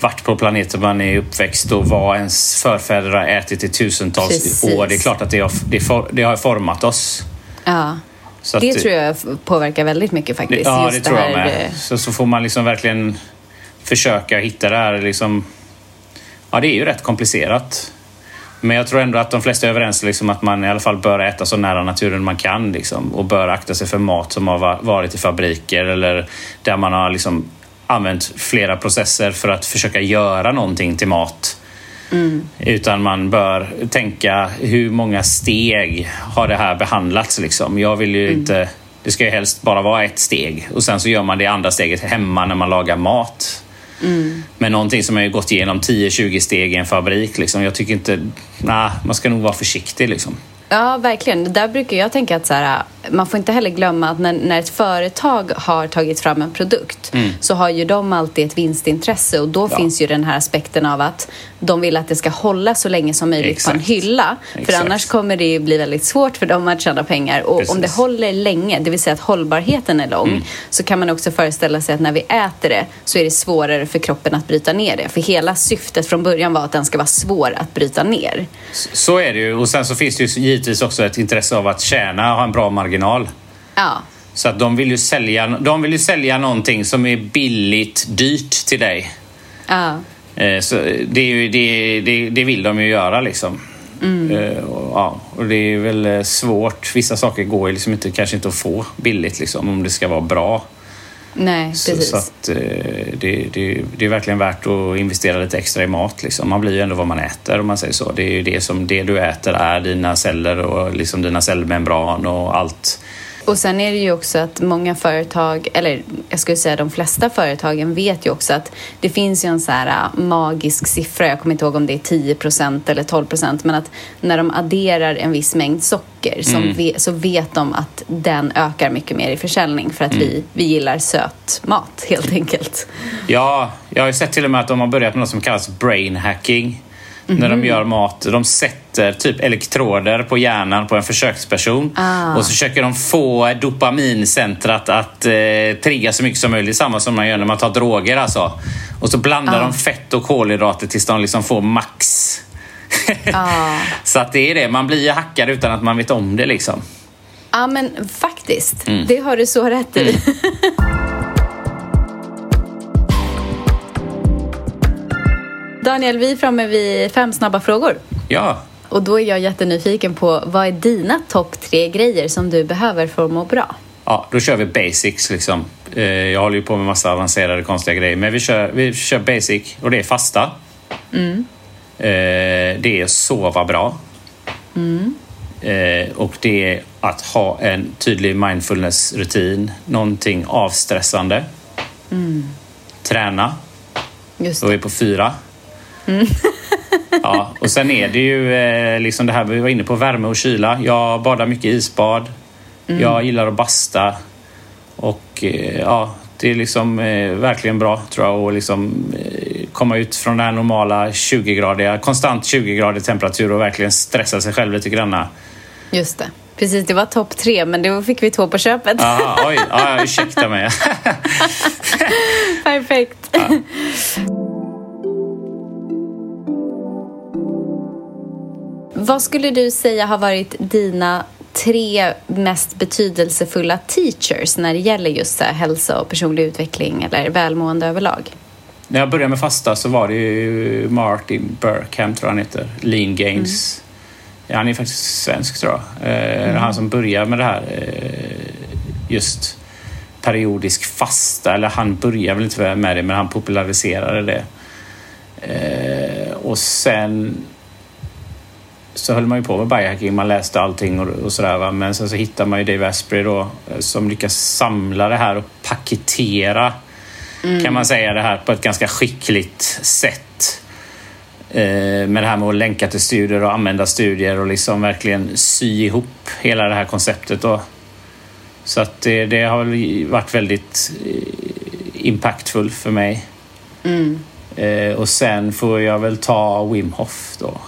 vart på planeten man är uppväxt och vad ens förfäder har ätit i tusentals Precis. år. Det är klart att det har, det, for, det har format oss. Ja. Så Det att, tror jag påverkar väldigt mycket faktiskt. Ja, Just det tror jag med. eh, Så, så får man liksom verkligen försöka hitta det här liksom... Ja, det är ju rätt komplicerat. Men jag tror ändå att de flesta är överens liksom att man i alla fall bör äta så nära naturen man kan liksom, och bör akta sig för mat som har va- varit i fabriker eller där man har liksom använt flera processer för att försöka göra någonting till mat. Utan man bör tänka hur många steg har det här behandlats liksom. Jag vill ju inte... Det ska ju helst bara vara ett steg och sen så gör man det andra steget hemma när man lagar mat. Men någonting som har gått igenom 10-20 steg i en fabrik liksom. Jag tycker inte... Nej, man ska nog vara försiktig liksom. Ja, verkligen. Där brukar jag tänka att så här, man får inte heller glömma att när, när ett företag har tagit fram en produkt så har ju de alltid ett vinstintresse och då Mm. Ja. finns ju den här aspekten av att de vill att det ska hålla så länge som möjligt på en Exakt. hylla. För Exakt. annars kommer det ju bli väldigt svårt för dem att tjäna pengar. Och om det Precis. håller länge, det vill säga att hållbarheten är lång, Mm. så kan man också föreställa sig att när vi äter det så är det svårare för kroppen att bryta ner det. För hela syftet från början var att den ska vara svår att bryta ner. Så är det ju. Och sen så finns det ju givetvis också ett intresse av att tjäna och ha en bra marginal. Ja, Så att de vill ju sälja, de vill ju sälja någonting som är billigt dyrt till dig. ja. Eh, Så det, det, det, det vill de ju göra liksom. Eh, Och, ja, och det är väl eh, svårt. Vissa saker går ju liksom inte, kanske inte att få billigt liksom, om det ska vara bra. Nej, Så, precis. så att, eh, det, det, det är verkligen värt att investera lite extra i mat. Liksom. Man blir ju ändå vad man äter om man säger så. Det är ju det som det du äter är dina celler och liksom dina cellmembran och allt. Och sen är det ju också att många företag, eller jag skulle säga de flesta företagen vet ju också att det finns ju en så här äh, magisk siffra, jag kommer inte ihåg om det är 10% eller 12% men att när de adderar en viss mängd socker Mm. ve, så vet de att den ökar mycket mer i försäljning för att Mm. vi, vi gillar söt mat helt enkelt. Ja, jag har ju sett till och med att de har börjat med något som kallas brain hacking. När de gör mat. De sätter typ elektroder på hjärnan på en försöksperson Ah. och så försöker de få dopamincentrat att eh, trigga så mycket som möjligt. Samma som man gör när man tar droger alltså. Och så blandar de fett och kolhydrater tills de liksom får max. Ja. Så att det är det, man blir ju hackad utan att man vet om det liksom. Ja, men faktiskt. Mm. Det har du så rätt i. Daniel, vi är framme vid fem snabba frågor. Ja, Och då är jag jättenyfiken på vad är dina topp tre grejer som du behöver för att må bra? Ja, då kör vi basics liksom. Eh, Jag håller ju på med massa avancerade konstiga grejer. Men vi kör, vi kör basic och det är fasta. Eh, Det är sova bra. Eh, Och det är att ha en tydlig mindfulness-rutin. Någonting avstressande. Träna. Just Då är det. vi på fyra. Ja, och sen är det ju eh, liksom det här vi var inne på, värme och kyla. Jag badar mycket isbad. Jag gillar att basta. Och eh, ja, det är liksom eh, verkligen bra tror jag att liksom, komma ut från den här normala 20-gradiga, konstant 20-gradig temperatur och verkligen stressa sig själv lite granna. Just det. Precis, det var topp tre, men då fick vi två på köpet. Aha, oj, ja, ursäkta mig. Perfekt. Vad skulle du säga har varit dina tre mest betydelsefulla teachers när det gäller just hälsa och personlig utveckling eller välmående överlag? När jag började med fasta så var det ju Martin Burkham, tror jag han heter. Lean Gains. Ja, han är faktiskt svensk, tror jag. Eh, Han som började med det här eh, just periodisk fasta. Eller han började väl inte med det, men han populariserade det. Eh, och sen så höll man ju på med biohacking, man läste allting och, och sådär. Va? Men sen så hittade man ju Dave Asprey då eh, som lyckas samla det här och paketera kan man säga det här på ett ganska skickligt sätt. Eh, med det här med att länka till studier och använda studier och liksom verkligen sy ihop hela det här konceptet. Då. Så att det, det har varit väldigt eh, impactful för mig. Eh, och sen får jag väl ta Wim Hof då.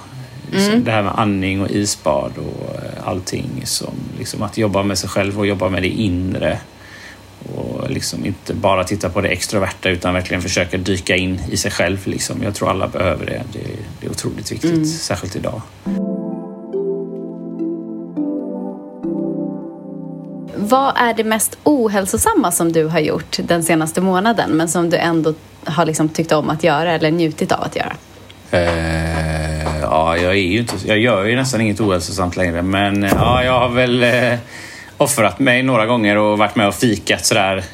Liksom Det här med andning och isbad och eh, allting. Som, liksom att jobba med sig själv och jobba med det inre. Och liksom inte bara titta på det extroverta utan verkligen försöka dyka in i sig själv. Liksom. Jag tror alla behöver det. Det, det är otroligt viktigt, särskilt idag. Vad är det mest ohälsosamma som du har gjort den senaste månaden men som du ändå har liksom tyckt om att göra eller njutit av att göra? Eh, ja, jag, är ju inte, jag gör ju nästan inget ohälsosamt längre men eh, ja, jag har väl eh, offrat mig några gånger och varit med och fikat sådär.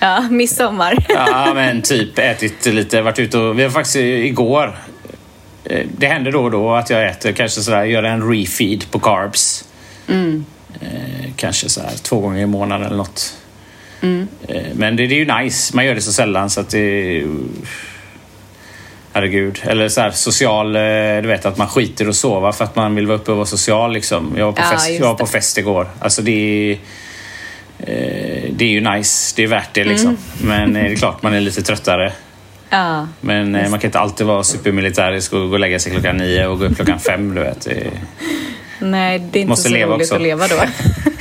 Ja, midsommar. Ja, men typ ätit lite, varit ute och... Vi har faktiskt igår... eh, Det händer då och då att jag äter kanske sådär, gör en refeed på carbs. Eh, kanske sådär två gånger i månaden eller något. Eh, men det, det är ju nice. Man gör det så sällan så att det... Herregud. Eller så här social, eh, du vet att man skiter och sova för att man vill vara uppe och vara social liksom. Jag var på, Ja, fest, jag var på fest igår. Alltså det är... eh, Det är ju nice, det är värt det liksom. Men eh, det är klart man är lite tröttare. Ja. Men man kan inte alltid vara supermilitärisk och gå och lägga sig klockan nio och gå upp klockan fem. Du vet. Det är- Nej, det är inte Måste så roligt också. att leva då.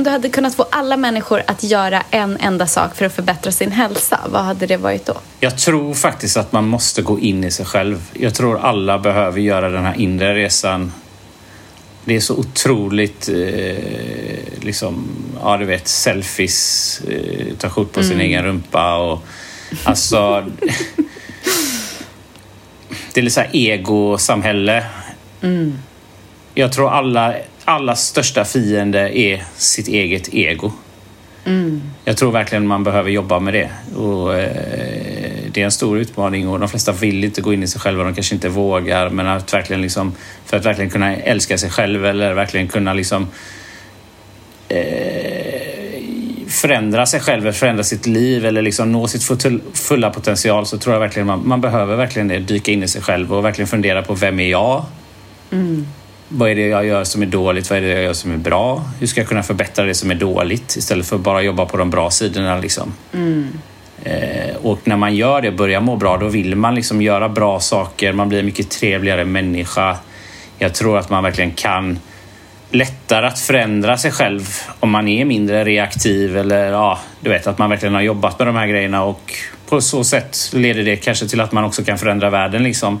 Om du hade kunnat få alla människor att göra en enda sak för att förbättra sin hälsa, vad hade det varit då? Jag tror faktiskt att man måste gå in i sig själv. Jag tror alla behöver göra den här inre resan. Det är så otroligt, eh, liksom, ja du vet, selfies, eh, ta kort på sin egen rumpa och alltså... det är lite så här egosamhälle. jag tror alla, allas största fiende är sitt eget ego. Jag tror verkligen man behöver jobba med det. Och, eh, det är en stor utmaning och de flesta vill inte gå in i sig själva. De kanske inte vågar. Men att verkligen liksom, för att verkligen kunna älska sig själv eller verkligen kunna liksom eh, förändra sig själv, eller förändra sitt liv eller liksom nå sitt full- fulla potential så tror jag verkligen man, man behöver verkligen det, dyka in i sig själv och verkligen fundera på vem är jag? Vad är det jag gör som är dåligt? Vad är det jag gör som är bra? Hur ska jag kunna förbättra det som är dåligt istället för att bara jobba på de bra sidorna? Liksom. Eh, och när man gör det, och börjar må bra, då vill man liksom göra bra saker. Man blir en mycket trevligare människa. Jag tror att man verkligen kan lättare att förändra sig själv om man är mindre reaktiv eller ja, du vet att man verkligen har jobbat med de här grejerna och på så sätt leder det kanske till att man också kan förändra världen liksom.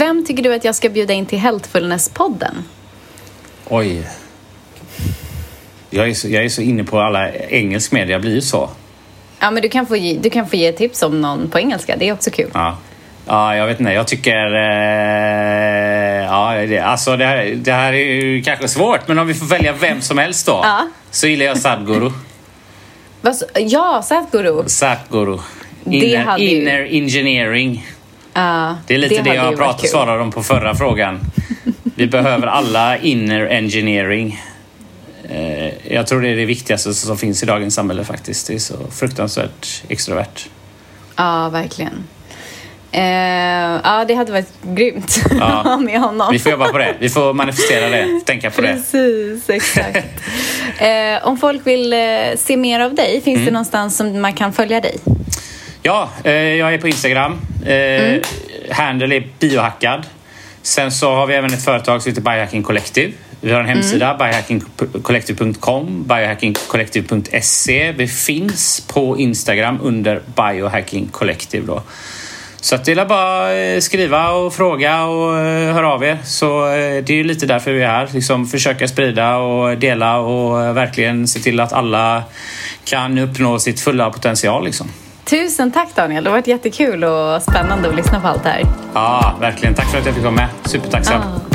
Vem tycker du att jag ska bjuda in till Healthfulness-podden? Oj. Jag är, så, jag är så inne på alla engelsk media, jag blir ju så. Ja, men du kan, få ge, du kan få ge tips om någon på engelska. Det är också kul. Ja. Ja, jag vet inte. Jag tycker... Eh, ja, det, alltså det här, det här är ju kanske svårt, men om vi får välja vem som helst då. Ja. Så gillar jag Sadhguru. Ja, Sadhguru. Sadhguru. Inner, inner engineering. Ja, Det är lite det, ju jag pratade, svarade om på förra frågan. Vi behöver alla inner engineering. Eh, Jag tror det är det viktigaste som finns i dagens samhälle faktiskt. Det är så fruktansvärt extrovert. Ja, verkligen. Eh, ja, det hade varit grymt med honom. Vi får jobba på det. Vi får manifestera det. Tänka på det. Precis, exakt. eh, om folk vill se mer av dig, finns Mm. det någonstans som man kan följa dig? Ja, eh, jag är på Instagram. Eh, Handle är biohackad. Sen så har vi även ett företag som heter Biohacking Collective. Vi har en hemsida, biohackingcollective.com, biohackingcollective.se. Vi finns på Instagram under Biohacking Collective. Då. Så att det är bara eh, skriva och fråga och eh, höra av er. Så eh, det är lite därför vi är här. Liksom försöka sprida och dela och verkligen se till att alla kan uppnå sitt fulla potential. Liksom. Tusen tack Daniel, det har varit jättekul och spännande att lyssna på allt det här. Ja, verkligen. Tack för att jag fick vara med. Supertacksam. Ja.